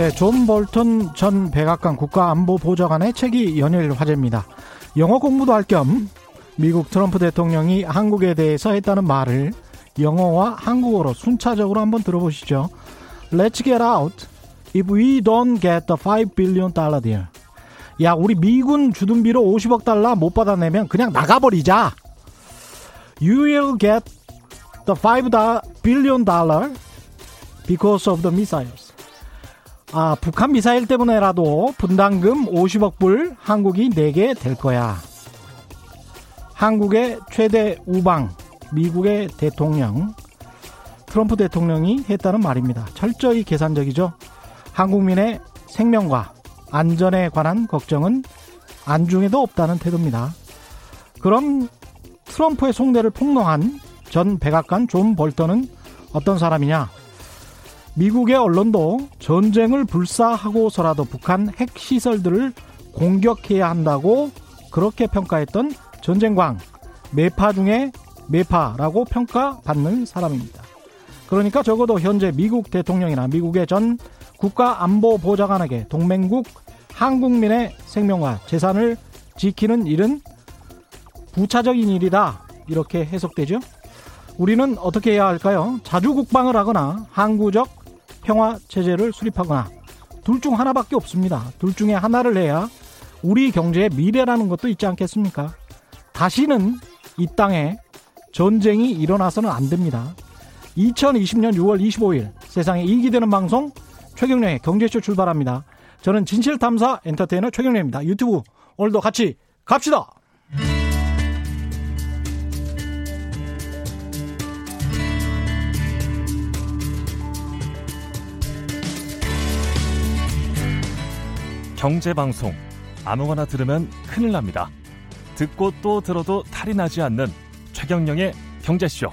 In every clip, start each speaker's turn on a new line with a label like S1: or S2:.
S1: 네, 존 볼턴 전 백악관 국가안보보좌관의 책이 연일 화제입니다. 영어 공부도 할 겸 미국 트럼프 대통령이 한국에 대해서 했다는 말을 영어와 한국어로 순차적으로 한번 들어보시죠. Let's get out if we don't get the 5 billion dollar deal. 야, 우리 미군 주둔비로 50억 달러 못 받아내면 그냥 나가버리자. You will get the 5 billion dollar because of the missiles. 아, 북한 미사일 때문에라도 분담금 50억 불 한국이 내게 될 거야. 한국의 최대 우방, 미국의 대통령, 트럼프 대통령이 했다는 말입니다. 철저히 계산적이죠. 한국민의 생명과 안전에 관한 걱정은 안중에도 없다는 태도입니다. 그럼 트럼프의 속내를 폭로한 전 백악관 존 볼턴은 어떤 사람이냐? 미국의 언론도 전쟁을 불사하고서라도 북한 핵시설들을 공격해야 한다고 그렇게 평가했던 전쟁광, 매파 중에 매파라고 평가받는 사람입니다. 그러니까 적어도 현재 미국 대통령이나 미국의 전 국가안보보좌관에게 동맹국 한국민의 생명과 재산을 지키는 일은 부차적인 일이다. 이렇게 해석되죠. 우리는 어떻게 해야 할까요? 자주 국방을 하거나 항구적 평화 체제를 수립하거나 둘 중 하나밖에 없습니다. 둘 중에 하나를 해야 우리 경제의 미래라는 것도 있지 않겠습니까? 다시는 이 땅에 전쟁이 일어나서는 안 됩니다. 2020년 6월 25일 세상에 이익이 되는 방송 최경련의 경제쇼 출발합니다. 저는 진실탐사 엔터테이너 최경련입니다. 유튜브 오늘도 같이 갑시다.
S2: 경제방송 아무거나 들으면 큰일 납니다. 듣고 또 들어도 탈이 나지 않는 최경령의 경제쇼.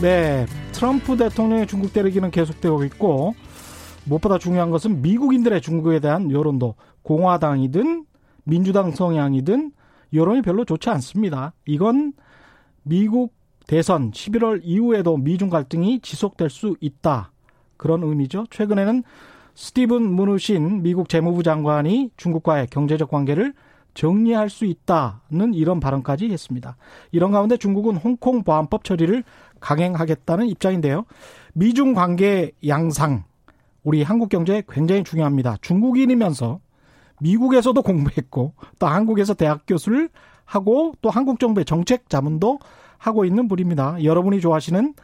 S1: 네, 트럼프 대통령의 중국 때리기는 계속되고 있고 무엇보다 중요한 것은 미국인들의 중국에 대한 여론도 공화당이든 민주당 성향이든 여론이 별로 좋지 않습니다. 이건 미국 대선 11월 이후에도 미중 갈등이 지속될 수 있다. 그런 의미죠. 최근에는 스티븐 무누신 미국 재무부 장관이 중국과의 경제적 관계를 정리할 수 있다는 이런 발언까지 했습니다. 이런 가운데 중국은 홍콩 보안법 처리를 강행하겠다는 입장인데요. 미중 관계 양상 우리 한국 경제에 굉장히 중요합니다. 중국인이면서 미국에서도 공부했고 또 한국에서 대학 교수를 하고 또 한국 정부의 정책 자문도 하고 있는 분입니다. 여러분이 좋아하시는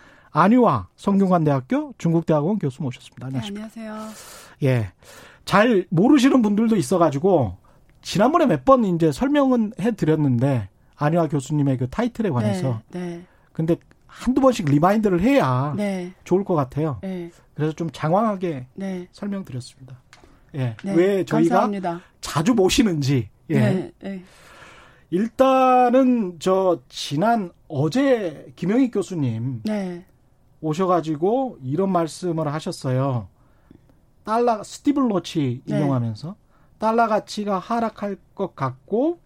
S1: 안유아 성균관대학교 중국대학원 교수 모셨습니다.
S3: 안녕하십니까. 네, 안녕하세요.
S1: 예. 잘 모르시는 분들도 있어가지고 지난번에 몇 번 이제 설명은 해드렸는데 안유화 교수님의 그 타이틀에 관해서. 네. 네. 근데 한두 번씩 remind를 해야 네. 좋을 것 같아요. 네. 그래서 좀 장황하게 네. 설명드렸습니다. 예. 네. 왜 저희가 감사합니다. 자주 모시는지. 예. 네. 네. 일단은 저 지난 어제 김영익 교수님 네. 오셔가지고 이런 말씀을 하셨어요. 달러 스티븐 로치 네. 인용하면서 네. 달러 가치가 하락할 것 같고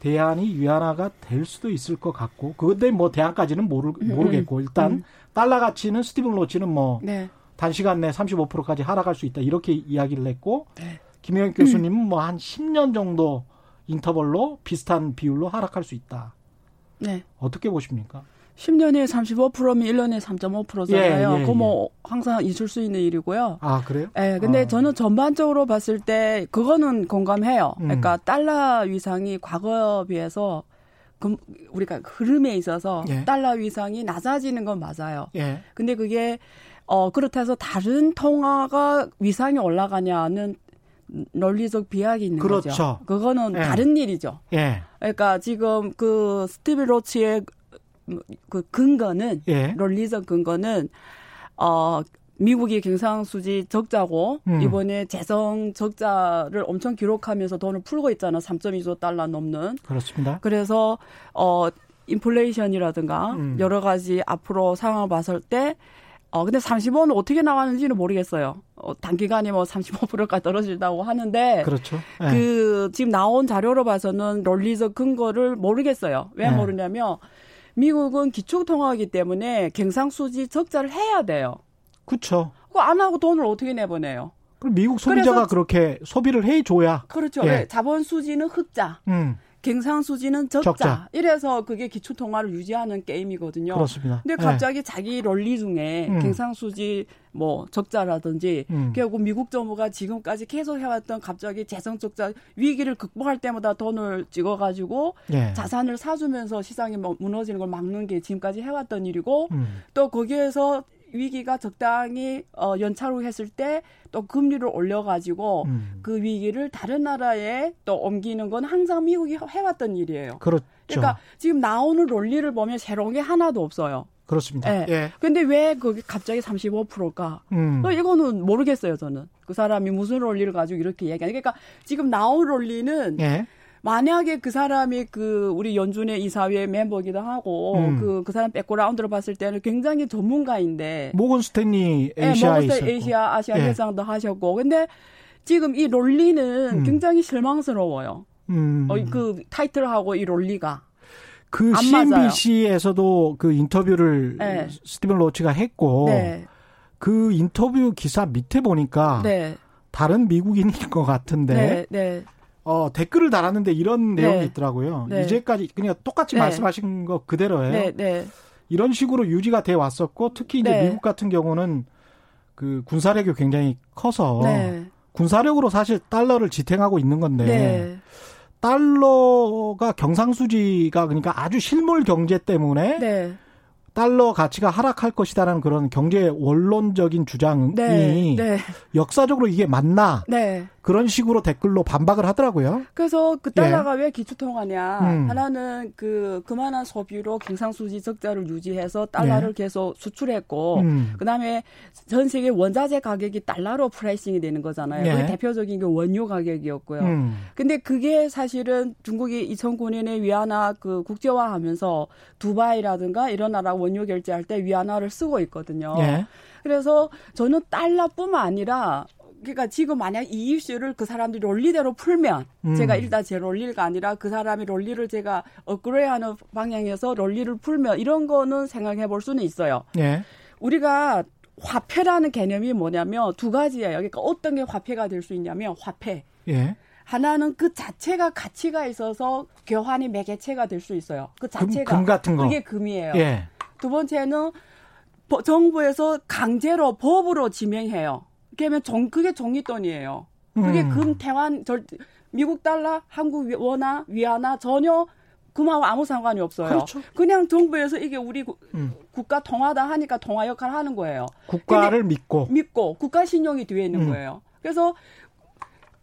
S1: 대안이 위안화가 될 수도 있을 것 같고 그런데 뭐 대안까지는 모르, 음, 모르겠고 음. 일단 음. 달러 가치는 스티븐 로치는 뭐 네. 단시간 내 35%까지 하락할 수 있다 이렇게 이야기를 했고 네. 김영익 교수님은 뭐한 10년 정도 인터벌로 비슷한 비율로 하락할 수 있다. 네. 어떻게 보십니까?
S3: 10년에 35%면 1년에 3.5%잖아요. 예, 예, 그거 뭐 예. 항상 있을 수 있는 일이고요.
S1: 아, 그래요?
S3: 예, 근데 아. 저는 전반적으로 봤을 때 그거는 공감해요. 음. 그러니까 달러 위상이 과거에 비해서 그 우리가 흐름에 있어서 예. 달러 위상이 낮아지는 건 맞아요. 예. 근데 그게 어 그렇다 해서 다른 통화가 위상이 올라가냐는 논리적 비약이 있는 그렇죠. 거죠. 그거는 예. 다른 일이죠. 예. 그러니까 지금 그 스티브 로치의 그 근거는 예. 논리적 근거는 어 미국이 경상수지 적자고 음. 이번에 재정 적자를 엄청 기록하면서 돈을 풀고 있잖아. 3.2조 달러 넘는.
S1: 그렇습니다.
S3: 그래서 어 인플레이션이라든가 음. 여러 가지 앞으로 상황을 봤을 때 어, 근데 35는 어떻게 나왔는지는 모르겠어요. 어, 단기간에 뭐 35%까지 떨어진다고 하는데.
S1: 그렇죠.
S3: 네. 그, 지금 나온 자료로 봐서는 논리적 근거를 모르겠어요. 왜 네. 모르냐면, 미국은 기초통화이기 때문에 경상수지 적자를 해야 돼요.
S1: 그렇죠.
S3: 그거 안 하고 돈을 어떻게 내보내요?
S1: 그럼 미국 소비자가 그렇게 소비를 해줘야.
S3: 그렇죠. 예. 자본 수지는 흑자. 음. 갱상수지는 적자. 적자. 이래서 그게 기초 통화를 유지하는 게임이거든요.
S1: 그렇습니다.
S3: 근데 갑자기 네. 자기 론리 중에 음. 갱상수지 뭐 적자라든지 음. 결국 미국 정부가 지금까지 계속 해왔던 갑자기 재정 적자 위기를 극복할 때마다 돈을 찍어가지고 예. 자산을 사주면서 시장이 뭐 무너지는 걸 막는 게 지금까지 해왔던 일이고 음. 또 거기에서 위기가 적당히 어, 연차로 했을 때 또 금리를 올려가지고 음. 그 위기를 다른 나라에 또 옮기는 건 항상 미국이 해왔던 일이에요.
S1: 그렇죠.
S3: 그러니까 지금 나오는 논리를 보면 새로운 게 하나도 없어요.
S1: 그렇습니다. 네. 예.
S3: 근데 왜 거기 갑자기 35%가? 음. 어, 이거는 모르겠어요, 저는. 그 사람이 무슨 논리를 가지고 이렇게 얘기하는. 그러니까 지금 나온 논리는 예. 만약에 그 사람이 그 우리 연준의 이사회 멤버기도 하고 그그 음. 그 사람 백그라운드로 봤을 때는 굉장히 전문가인데
S1: 모건 스탠리 에이시아 네, 모건 스탠
S3: 에이시아 아시아 예. 회장도 하셨고 근데 지금 이 논리는 음. 굉장히 실망스러워요. 음. 어, 그 타이틀하고 이 논리가
S1: 그 CNBC에서도 그 인터뷰를 네. 스티븐 로치가 했고 네. 그 인터뷰 기사 밑에 보니까 네. 다른 미국인인 것 같은데 네, 네. 어, 댓글을 달았는데 이런 네. 내용이 있더라고요. 네. 이제까지 그냥 똑같이 네. 말씀하신 거 그대로예요. 네, 네. 이런 식으로 유지가 돼 왔었고 특히 이제 네. 미국 같은 경우는 그 군사력이 굉장히 커서 군사력으로 사실 달러를 지탱하고 있는 건데 달러가 경상수지가 그러니까 아주 실물 경제 때문에 달러 가치가 하락할 것이다라는 그런 경제 원론적인 주장이 네, 네. 역사적으로 이게 맞나? 네. 그런 식으로 댓글로 반박을 하더라고요.
S3: 그래서 그 달러가 예. 왜 기초통화냐? 음. 하나는 그 그만한 소비로 경상수지 적자를 유지해서 달러를 예. 계속 수출했고, 음. 그다음에 전 세계 원자재 가격이 달러로 pricing이 되는 거잖아요. 예. 그 대표적인 게 원유 가격이었고요. 음. 근데 그게 사실은 중국이 2009년에 위안화 그 국제화하면서 두바이라든가 이런 나라 원유 결제할 때 위안화를 쓰고 있거든요. 예. 그래서 저는 달러뿐만 아니라 그러니까 지금 만약 이 이슈를 그 사람들이 논리대로 풀면 음. 제가 일단 제 논리가 아니라 그 사람의 논리를 제가 업그레이드하는 방향에서 논리를 풀면 이런 거는 생각해 볼 수는 있어요. 예. 우리가 화폐라는 개념이 뭐냐면 두 가지예요. 그러니까 어떤 게 화폐가 될 수 있냐면 화폐. 예. 하나는 그 자체가 가치가 있어서 교환이 매개체가 될 수 있어요. 그 자체가
S1: 금, 금 같은 거.
S3: 그게 금이에요. 예. 두 번째는 정부에서 강제로 법으로 지명해요. 그러면 정 그게 종이돈이에요. 그게 음. 금 태환 절 미국 달러, 한국 원화, 위안화 전혀 금하고 아무 상관이 없어요. 그렇죠. 그냥 정부에서 이게 우리 음. 국가 통화다 하니까 통화 역할을 하는 거예요.
S1: 국가를 믿고
S3: 믿고 국가 신용이 뒤에 있는 음. 거예요. 그래서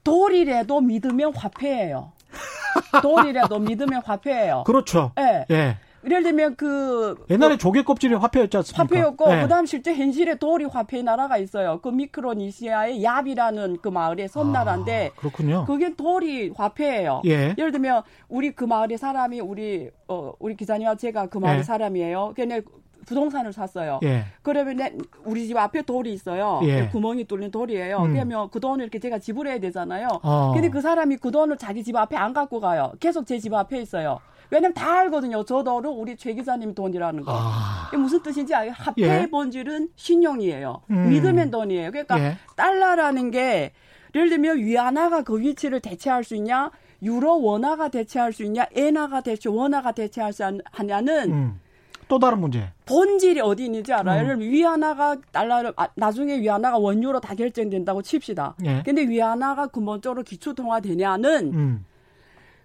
S3: 돌이라도 믿으면 화폐예요. 돌이라도 믿으면 화폐예요.
S1: 그렇죠. 네. 예.
S3: 예를 들면 그
S1: 옛날에 그, 조개 껍질이 화폐였지 않습니까?
S3: 화폐였고 네. 그다음 실제 현실에 돌이 화폐 나라가 있어요. 그 미크로니시아의 얍이라는 그 마을의 섬나라인데
S1: 아, 그렇군요.
S3: 그게 돌이 화폐예요. 예. 예를 들면 우리 그 마을의 사람이 우리 어 우리 기자님과 제가 그 마을의 예. 사람이에요. 걔네 부동산을 샀어요. 예. 그러면 우리 집 앞에 돌이 있어요. 예. 구멍이 뚫린 돌이에요. 음. 그러면 그 돈을 이렇게 제가 지불해야 되잖아요. 어. 근데 그 사람이 그 돈을 자기 집 앞에 안 갖고 가요. 계속 제 집 앞에 있어요. 왜냐면 다 알거든요. 저 돈은 우리 최 기자님 돈이라는 거. 아. 이게 무슨 뜻인지 알아요? 화폐의 예. 본질은 신용이에요. 음. 믿으면 돈이에요. 그러니까 예. 달러라는 게 예를 들면 위안화가 그 위치를 대체할 수 있냐? 유로 원화가 대체할 수 있냐? 엔화가 대체 원화가 대체할 수 하냐는 음.
S1: 또 다른 문제.
S3: 본질이 어디 있는지 알아요? 음. 위안화가 달러를 아, 나중에 위안화가 원유로 다 결정된다고 칩시다. 예. 근데 위안화가 근본적으로 기초 통화 되냐는 음.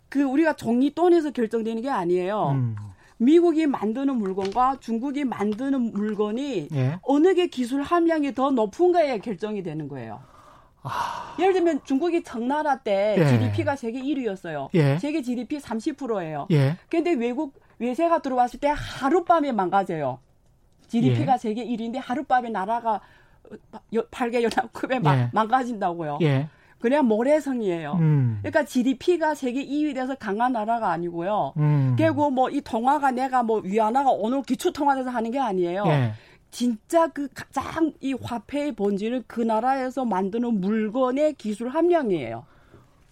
S3: 그 우리가 종이돈에서 결정되는 게 아니에요. 음. 미국이 만드는 물건과 중국이 만드는 물건이 예. 어느 게 기술 함량이 더 높은가에 결정이 되는 거예요. 아... 예를 들면 중국이 청나라 때 예. GDP가 세계 1위였어요. 예. 세계 GDP 30%예요. 예. 근데 외국 외세가 들어왔을 때 하룻밤에 망가져요. GDP가 예. 세계 1위인데 하룻밤에 나라가 8개 연합급에 예. 망가진다고요. 예. 그냥 모래성이에요. 음. 그러니까 GDP가 세계 2위 돼서 강한 나라가 아니고요. 음. 결국 뭐이 통화가 내가 뭐 위안화가 오늘 기초 통화돼서 하는 게 아니에요. 예. 진짜 그 가장 이 화폐의 본질은 그 나라에서 만드는 물건의 기술 함량이에요.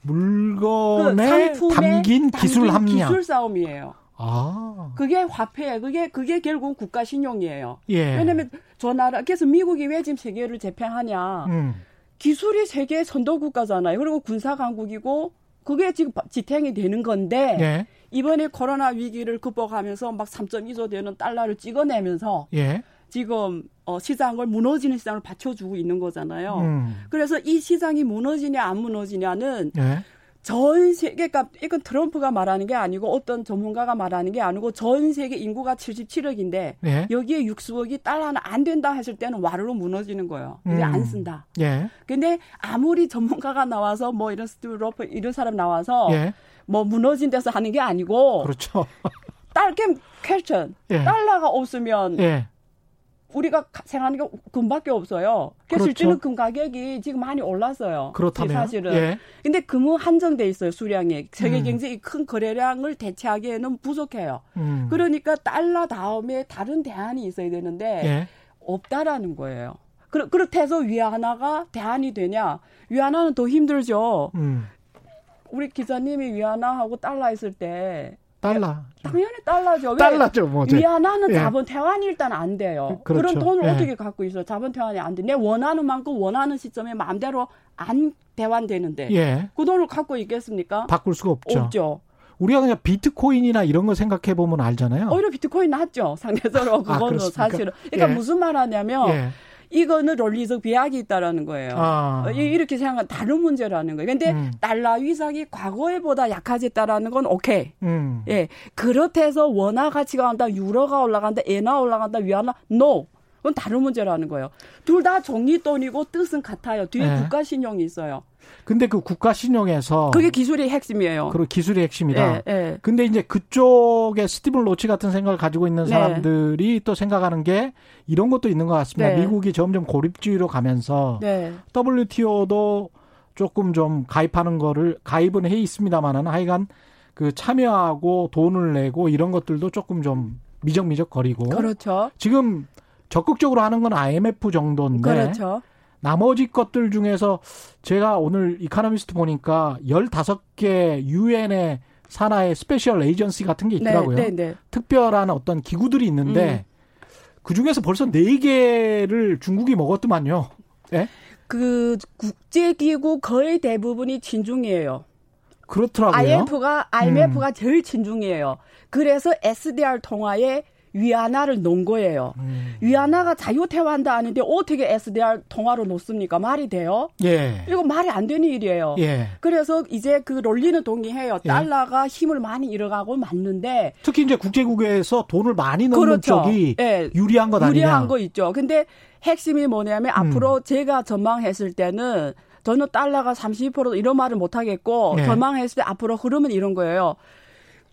S1: 물건에 그 담긴 기술 함량.
S3: 기술 싸움이에요. 아. 그게 화폐, 그게 그게 결국 국가 신용이에요. 예. 왜냐면 저 나라 그래서 미국이 왜 지금 세계를 재평하냐? 음. 기술이 세계 선도 국가잖아요. 그리고 군사 강국이고 그게 지금 지탱이 되는 건데 예. 이번에 코로나 위기를 극복하면서 막 3.2조 되는 달러를 찍어내면서 예. 지금 어, 시장을 무너지는 시장을 받쳐주고 있는 거잖아요. 음. 그래서 이 시장이 무너지냐 안 무너지냐는 예. 전 세계, 그러니까 이건 트럼프가 말하는 게 아니고 어떤 전문가가 말하는 게 아니고 전 세계 인구가 77억인데 예. 여기에 60억이 달러는 안 된다 했을 때는 와르르 무너지는 거예요. 이제 음. 안 쓴다. 예. 근데 아무리 전문가가 나와서 뭐 이런 스티브 로프 이런 사람 나와서 예. 뭐 무너진 데서 하는 게 아니고
S1: 그렇죠.
S3: 딸겜 퀘스천 예. 달러가 없으면 예. 우리가 생각하는 게 금밖에 없어요. 그래서 그렇죠. 실제로 금 가격이 지금 많이 올랐어요.
S1: 그렇다면
S3: 사실은. 예. 근데 금은 한정돼 있어요 수량이 세계 음. 경제의 큰 거래량을 대체하기에는 부족해요. 음. 그러니까 달러 다음에 다른 대안이 있어야 되는데 예. 없다라는 거예요. 그렇, 그렇다 해서 위안화가 대안이 되냐? 위안화는 더 힘들죠. 음. 우리 기자님이 위안화하고 달러 있을 때
S1: 달러.
S3: 당연히 달러죠.
S1: 달러죠. 뭐
S3: 위안화는 예. 자본 퇴환이 일단 안 돼요. 그렇죠. 그런 돈을 예. 어떻게 갖고 있어? 자본 퇴환이 안 돼. 내 원하는 만큼 원하는 시점에 마음대로 안 대환되는데 예. 그 돈을 갖고 있겠습니까?
S1: 바꿀 수가 없죠.
S3: 없죠.
S1: 우리가 그냥 비트코인이나 이런 거 생각해 보면 알잖아요.
S3: 오히려 비트코인 낫죠. 상대적으로 아, 그거는 아, 사실은. 그러니까 예. 무슨 말 하냐면 예. 이거는 논리적 비약이 있다라는 거예요. 아. 이렇게 생각하면 다른 문제라는 거예요. 근데 음. 달러 위상이 과거에보다 약해졌다라는 건 오케이. 음. 예. 그렇대서 원화 가치가 간다, 유로가 올라간다, 엔화 올라간다, 위안화, no. 그건 다른 문제라는 거예요. 둘다 종이돈이고 뜻은 같아요. 뒤에 네. 국가 신용이 있어요.
S1: 근데 그 국가 신용에서
S3: 그게 기술의 핵심이에요.
S1: 그리고 기술의 핵심이다. 네, 네. 근데 이제 그쪽에 스티븐 로치 같은 생각을 가지고 있는 네. 사람들이 네. 또 생각하는 게 이런 것도 있는 것 같습니다. 네. 미국이 점점 고립주의로 가면서 네. WTO도 조금 좀 가입하는 거를 가입은 해 있습니다만은 하여간 그 참여하고 돈을 내고 이런 것들도 조금 좀 미적미적 거리고
S3: 그렇죠.
S1: 지금 적극적으로 하는 건 IMF 정도인데
S3: 그렇죠.
S1: 나머지 것들 중에서 제가 오늘 이카노미스트 보니까 15개 유엔의 산하의 special agency 같은 게 있더라고요. 네, 네, 네. 특별한 어떤 기구들이 있는데 음. 그 중에서 벌써 4개를 중국이 먹었더만요. 예?
S3: 그 국제기구 거의 대부분이 친중이에요.
S1: 그렇더라고요.
S3: IMF가 IMF가 음. 제일 친중이에요. 그래서 SDR 통화에 위안화를 놓은 거예요. 음. 위안화가 자유 퇴환도 아닌데 어떻게 SDR 통화로 놓습니까? 말이 돼요? 예. 이거 말이 안 되는 일이에요. 예. 그래서 이제 그 논리는 동의해요. 예. 달러가 힘을 많이 잃어가고 맞는데
S1: 특히 이제 국제국에서 돈을 많이 넣는 그렇죠. 쪽이 예. 유리한 것 아니냐?
S3: 유리한 거 있죠. 근데 핵심이 뭐냐면 음. 앞으로 제가 전망했을 때는 저는 달러가 32% 이런 말을 못 하겠고 예. 전망했을 때 앞으로 흐름은 이런 거예요.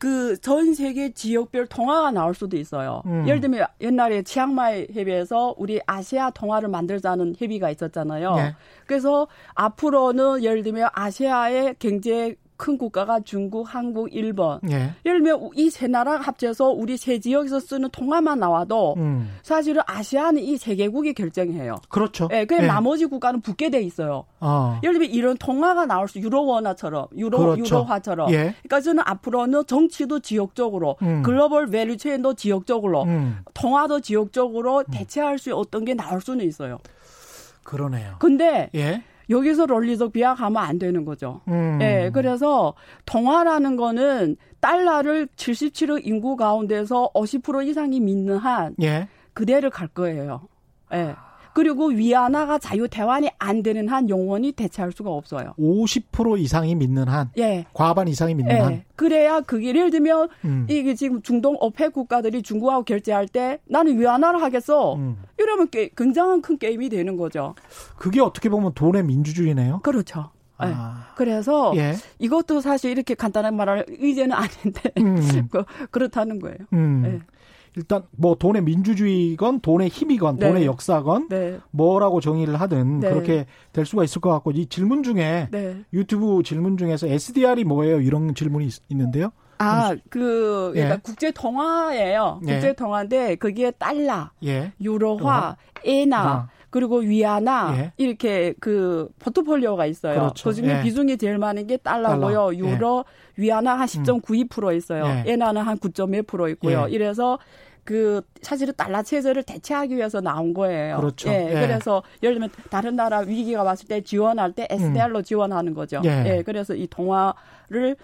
S3: 그 전 세계 지역별 통화가 나올 수도 있어요. 음. 예를 들면 옛날에 치앙마이 협의에서 우리 아시아 통화를 만들자는 협의가 있었잖아요. 네. 그래서 앞으로는 예를 들면 아시아의 경제 큰 국가가 중국, 한국, 일본. 예. 예를 들면 이 세 나라가 합쳐서 우리 세 지역에서 쓰는 통화만 나와도 음. 사실은 아시아는 이 세 개국이 결정해요.
S1: 그렇죠.
S3: 예, 그냥 예. 나머지 국가는 붙게 돼 있어요. 어. 예를 들면 이런 통화가 나올 수 유로 원화처럼 유로 그렇죠. 유로화처럼. 예. 그러니까 저는 앞으로는 정치도 지역적으로 음. 글로벌 value chain도 지역적으로 음. 통화도 지역적으로 음. 대체할 수 어떤 게 나올 수는 있어요.
S1: 그러네요.
S3: 근데 예. 여기서 논리적 비약하면 안 되는 거죠. 음. 예, 그래서 통화라는 거는 달러를 77억 인구 가운데서 50% 이상이 믿는 한 예. 그대로 갈 거예요. 예. 그리고 위안화가 자유 태환이 안 되는 한 영원히 대체할 수가 없어요.
S1: 50% 이상이 믿는 한, 예. 과반 이상이 믿는 예. 한.
S3: 그래야 그게 예를 들면 음. 이게 지금 중동 오펙 국가들이 중국하고 결제할 때 나는 위안화를 하겠어. 음. 이러면 게, 굉장한 큰 게임이 되는 거죠.
S1: 그게 어떻게 보면 돈의 민주주의네요.
S3: 그렇죠. 네. 아. 그래서 예. 이것도 사실 이렇게 간단한 말할 의제는 아닌데 음. 그, 그렇다는 거예요. 음. 네.
S1: 일단 뭐 돈의 민주주의건 돈의 힘이건 네. 돈의 역사건 네. 뭐라고 정의를 하든 네. 그렇게 될 수가 있을 것 같고 이 질문 중에 네. 유튜브 질문 중에서 SDR이 뭐예요 이런 질문이 있, 는데요
S3: 아, 그, 그러니까 예. 국제 통화예요. 예. 국제 통화인데, 거기에 달러, 예. 유로화, 에나, 그리고 위안화 예. 이렇게 그 포트폴리오가 있어요. 그렇죠. 그중에 예. 비중이 제일 많은 게 달러고요. 달러. 예. 유로 예. 위안화 한 10.92% 음. 있어요. 예. 엔화는 한 9.1% 있고요. 예. 이래서 그 사실은 달러 체제를 대체하기 위해서 나온 거예요.
S1: 그렇죠.
S3: 예, 예. 그래서 예를 들면 다른 나라 위기가 왔을 때 지원할 때 SDR로 음. 지원하는 거죠. 예. 예. 그래서 이 통화를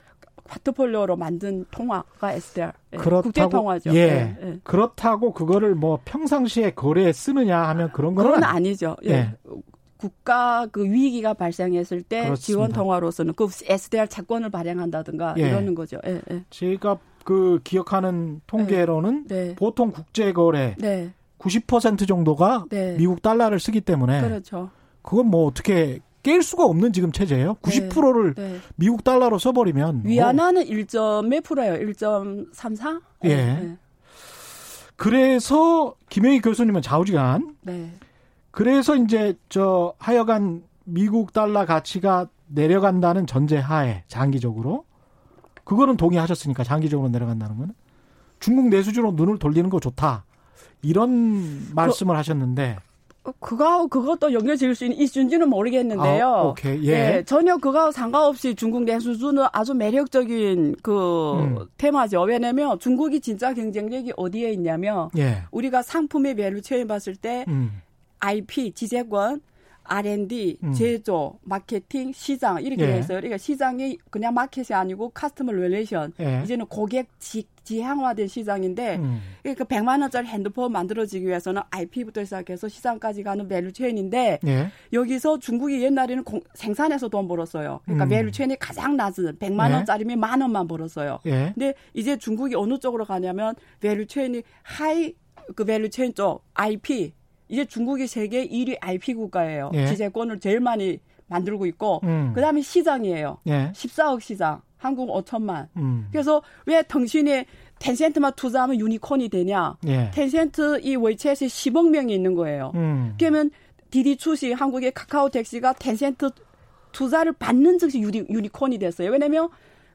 S3: 포트폴리오로 만든 통화가 SDR. 예, 그렇다고, 국제 통화죠.
S1: 예. 예. 예. 그렇다고 그거를 뭐 평상시에 거래에 쓰느냐 하면 그런 건
S3: 그건 아니죠. 예. 예. 국가 그 위기가 발생했을 때 그렇습니다. 지원 통화로서는 그 SDR 채권을 발행한다든가 예. 이러는 거죠. 예, 예.
S1: 제가 그 기억하는 통계로는 네. 보통 국제 거래 네. 90% 정도가 네. 미국 달러를 쓰기 때문에
S3: 그렇죠.
S1: 그건 뭐 어떻게 깰 수가 없는 지금 체제예요. 90%를 네. 네. 미국 달러로 써버리면
S3: 위안화는 뭐. 1.몇 프로예요? 1.34?
S1: 예. 네. 그래서 김영익 교수님은 좌우지간. 네. 그래서 이제 저 하여간 미국 달러 가치가 내려간다는 전제 하에 장기적으로 그거는 동의하셨으니까 장기적으로 내려간다는 거는 중국 내수주로 눈을 돌리는 거 좋다 이런 말씀을 그, 하셨는데
S3: 그거하고 그것도 연결 지을 수 있는 이슈인지는 모르겠는데요. 아,
S1: 오케이. 예. 네,
S3: 전혀 그거하고 상관없이 중국 내수주는 아주 매력적인 그 음. 테마죠. 왜냐면 중국이 진짜 경쟁력이 어디에 있냐면 예. 우리가 상품의 value chain 봤을 때 음. IP, 지재권, R&D, 음. 제조, 마케팅, 시장 이렇게 예. 돼요 그러니까 시장이 그냥 마켓이 아니고 customer relation. 예. 이제는 고객 지, 지향화된 시장인데 음. 그러니까 100만 원짜리 핸드폰 만들어지기 위해서는 IP부터 시작해서 시장까지 가는 value chain인데 예. 여기서 중국이 옛날에는 공, 생산해서 돈 벌었어요. 그러니까 음. value chain이 가장 낮은 100만 예. 원짜리면 만 원만 벌었어요. 예. 근데 이제 중국이 어느 쪽으로 가냐면 value chain이 high 그 value chain 쪽 IP 이제 중국이 세계 1위 IP 국가예요. 예. 지재권을 제일 많이 만들고 있고 음. 그다음에 시장이에요. 예. 14억 시장. 한국 5천만. 음. 그래서 왜 당신이 텐센트만 투자하면 유니콘이 되냐? 예. 텐센트 이 웨이챗에 10억 명이 있는 거예요. 음. 그러면 디디 추싱 한국의 카카오 택시가 텐센트 투자를 받는 즉시 유니, 유니콘이 됐어요. 왜냐면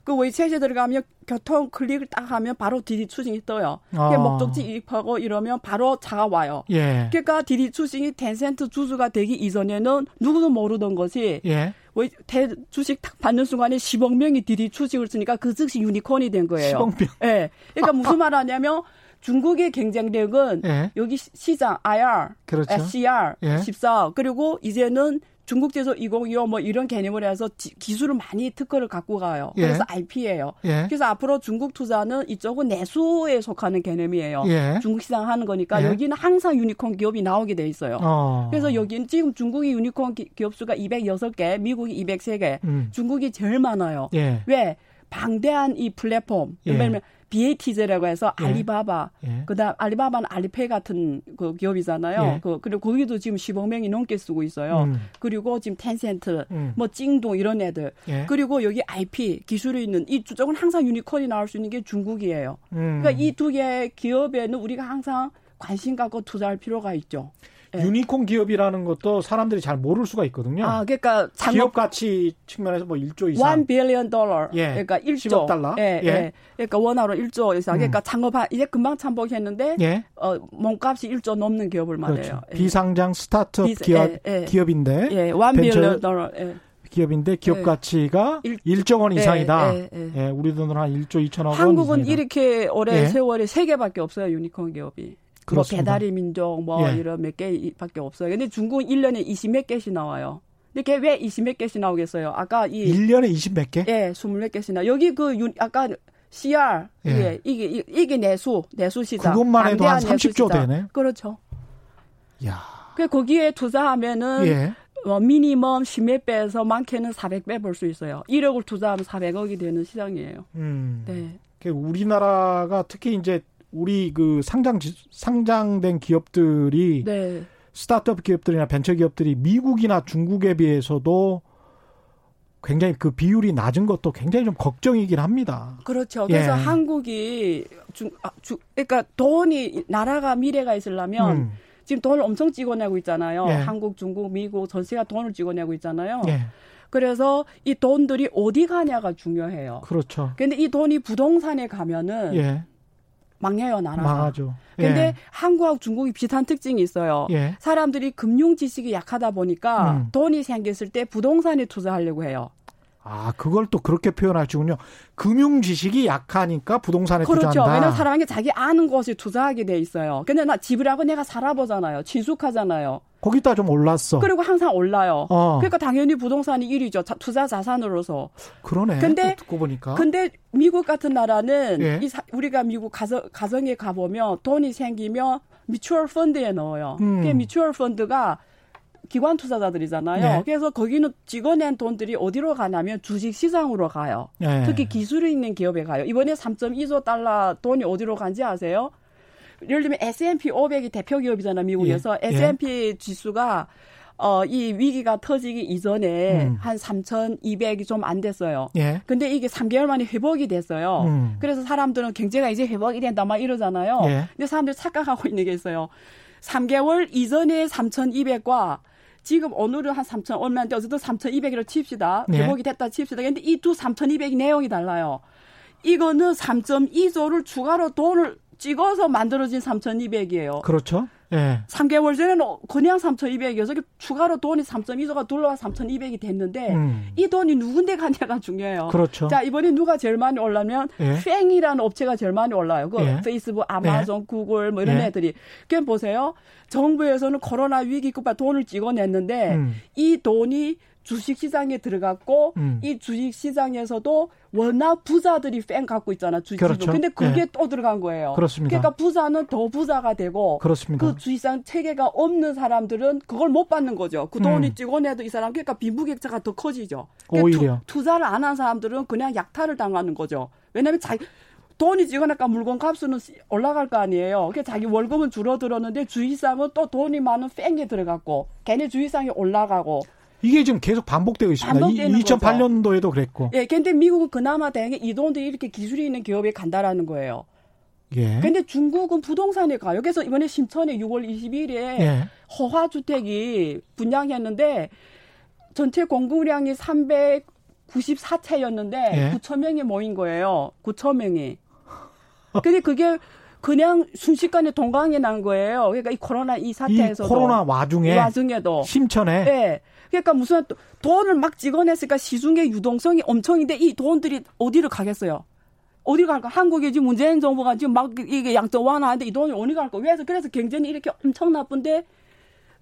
S3: 그 웨이챗에 들어가면 교통 클릭을 딱 하면 바로 디디 추싱이 떠요. 아. 목적지 입력하고 이러면 바로 차가 와요. 예. 그러니까 디디 추싱이 텐센트 주주가 되기 이전에는 누구도 모르던 것이 예. 왜 대, 주식 탁 받는 순간에 10억 명이 디디 추싱을 쓰니까 그 즉시 유니콘이 된 거예요.
S1: 10억 명.
S3: 예. 네. 그러니까 무슨 말 하냐면 중국의 경쟁력은 예. 여기 시장 IR, 그렇죠. SCR 예. 14 그리고 이제는 중국 제조 2025 뭐 이런 개념을 해서 지, 기술을 많이 특허를 갖고 가요. 예. 그래서 IP예요. 예. 그래서 앞으로 중국 투자는 이쪽은 내수에 속하는 개념이에요. 예. 중국 시장 하는 거니까 예. 여기는 항상 유니콘 기업이 나오게 돼 있어요. 어. 그래서 여기는 지금 중국이 유니콘 기업 수가 206개, 미국이 203개, 음. 중국이 제일 많아요. 예. 왜? 방대한 이 플랫폼, 예를 들면 BATJ라고 해서 예. 알리바바, 예. 그다음 알리바바는 알리페이 같은 그 기업이잖아요. 예. 그 그리고 거기도 지금 10억 명이 넘게 쓰고 있어요. 음. 그리고 지금 텐센트, 음. 뭐 징동 이런 애들. 예. 그리고 여기 IP 기술이 있는 이 쪽은 항상 유니콘이 나올 수 있는 게 중국이에요. 음. 그러니까 이 두 개의 기업에는 우리가 항상 관심 갖고 투자할 필요가 있죠.
S1: 네. 유니콘 기업이라는 것도 사람들이 잘 모를 수가 있거든요.
S3: 아, 그러니까
S1: 창업... 기업 가치 측면에서 뭐 1조 이상.
S3: 1 billion 달러. 예. 그러니까 1조 10억
S1: 달러.
S3: 예, 예. 예. 그러니까 원화로 1조 이상. 그러니까 음. 창업한 이제 금방 창업했는데 예. 어, 몸값이 1조 넘는 기업을 말해요. 그렇죠.
S1: 예. 비상장 스타트업 비, 기업 예, 예. 기업인데
S3: 예, 1 billion 달러. 예.
S1: 기업인데 기업 예. 가치가 1, 조 원 이상이다. 예, 예, 예. 우리 돈으로 한 1조 2천억 원.
S3: 한국은
S1: 이상이다.
S3: 이렇게 올해 세월에 3개밖에 없어요. 유니콘 기업이. 뭐 그렇습니다. 뭐 배달의 민족 뭐 예. 이런 몇 개밖에 없어요. 근데 중국은 1년에 20몇 개씩 나와요. 근데 왜 20몇 개씩 나오겠어요? 아까 이
S1: 1년에 20몇 개?
S3: 예, 20몇 개씩 나. 여기 그 윤, 아까 CR 예. 예. 이게 이게 내수 내수 시장.
S1: 그것만 해도 한 30조 되네.
S3: 그렇죠.
S1: 야.
S3: 그 거기에 투자하면은 예. 뭐 미니멈 10몇 배에서 많게는 400배 벌 수 있어요. 1억을 투자하면 400억이 되는 시장이에요. 음. 네.
S1: 그 우리나라가 특히 이제 우리 그 상장 상장된 기업들이 네. 스타트업 기업들이나 벤처 기업들이 미국이나 중국에 비해서도 굉장히 그 비율이 낮은 것도 굉장히 좀 걱정이긴 합니다.
S3: 그렇죠. 그래서 예. 한국이 중, 아, 주, 그러니까 돈이 나라가 미래가 있으려면 음. 지금 돈을 엄청 찍어내고 있잖아요. 예. 한국, 중국, 미국 전세가 돈을 찍어내고 있잖아요. 예. 그래서 이 돈들이 어디 가냐가 중요해요.
S1: 그렇죠.
S3: 근데 이 돈이 부동산에 가면은 예. 망해요 나라.
S1: 망하죠.
S3: 근데 예. 한국하고 중국이 비슷한 특징이 있어요. 예. 사람들이 금융 지식이 약하다 보니까 음. 돈이 생겼을 때 부동산에 투자하려고 해요.
S1: 아, 그걸 또 그렇게 표현하시군요. 금융 지식이 약하니까 부동산에
S3: 그렇죠.
S1: 투자한다.
S3: 왜냐면 사람이 자기 아는 것에 투자하게 돼 있어요. 근데 나 집을 하고 내가 살아보잖아요. 친숙하잖아요.
S1: 거기다 좀 올랐어.
S3: 그리고 항상 올라요. 어. 그러니까 당연히 부동산이 1위죠. 자, 투자 자산으로서.
S1: 그러네. 근데 듣고 보니까.
S3: 근데 미국 같은 나라는 예. 이 사, 우리가 미국 가정 가정에 가 보면 돈이 생기면 미추얼 펀드에 넣어요. 음. 그 미추얼 펀드가 기관 투자자들이잖아요. 네. 그래서 거기는 찍어낸 돈들이 어디로 가냐면 주식 시장으로 가요. 네. 특히 기술이 있는 기업에 가요. 이번에 3.2조 달러 돈이 어디로 간지 아세요? 예를 들면 S&P 500이 대표 기업이잖아요, 미국에서. 예. S&P 예. 지수가 어, 이 위기가 터지기 이전에 음. 한 3,200이 좀 안 됐어요. 예. 근데 이게 3개월 만에 회복이 됐어요. 음. 그래서 사람들은 경제가 이제 회복이 된다 막 이러잖아요. 예. 근데 사람들이 착각하고 있는 게 있어요. 3개월 이전에 3,200과 지금 오늘은 한 3천 얼마인데 어쨌든 3,200이라 칩시다. 네. 회복이 됐다 칩시다. 근데 이 두 3,200이 내용이 달라요. 이거는 3.2조를 추가로 돈을 찍어서 만들어진 3,200이에요.
S1: 그렇죠. 예.
S3: 3개월 전에는 그냥 3,200이어서 추가로 돈이 3.2조가 둘러와 3,200이 됐는데 음. 이 돈이 누군데 가냐가 중요해요.
S1: 그렇죠.
S3: 자 이번에 누가 제일 많이 올라면 예. 팽이라는 업체가 제일 많이 올라요. 그 예. 페이스북, 아마존, 예. 구글 뭐 이런 예. 애들이. 그럼 보세요. 정부에서는 코로나 위기 급파 돈을 찍어냈는데 음. 이 돈이 주식 시장에 들어갔고 음. 이 주식 시장에서도 워낙 부자들이 팬 갖고 있잖아 주식도. 그렇죠. 근데 그게 네. 또 들어간 거예요.
S1: 그렇습니다.
S3: 그러니까 부자는 더 부자가 되고
S1: 그렇습니다.
S3: 그 주식시장 체계가 없는 사람들은 그걸 못 받는 거죠. 그 돈이 음. 찍어내도 이 사람 그러니까 빈부격차가 더 커지죠.
S1: 그러니까 오히려
S3: 투, 투자를 안 한 사람들은 그냥 약탈을 당하는 거죠. 왜냐하면 자기 돈이 찍어내니까 물건 값은 올라갈 거 아니에요. 그러니까 자기 월급은 줄어들었는데 주식상은 또 돈이 많은 뺑에 들어갔고 걔네 주식상이 올라가고
S1: 이게 지금 계속 반복되고 있습니다. 2008년도에도 거죠. 그랬고.
S3: 예, 근데 미국은 그나마 다행히 이 돈도 이렇게 기술이 있는 기업에 간다라는 거예요. 예. 근데 중국은 부동산에 가요. 그래서 이번에 신천에 6월 22일에 예. 허화 주택이 분양했는데 전체 공급량이 394채였는데 예. 9천 명이 모인 거예요. 9천 명이. 근데 그게 그냥 순식간에 동강이 난 거예요. 그러니까 이 코로나 이 사태에서도
S1: 이 코로나 와중에
S3: 와중에도
S1: 심천에
S3: 네. 그러니까 무슨 돈을 막 찍어냈으니까 시중의 유동성이 엄청인데 이 돈들이 어디를 가겠어요? 어디 갈까? 한국에 지금 문재인 정부가 지금 막 이게 양적 완화하는데 이 돈이 어디 갈까? 왜서 그래서 경쟁이 이렇게 엄청 나쁜데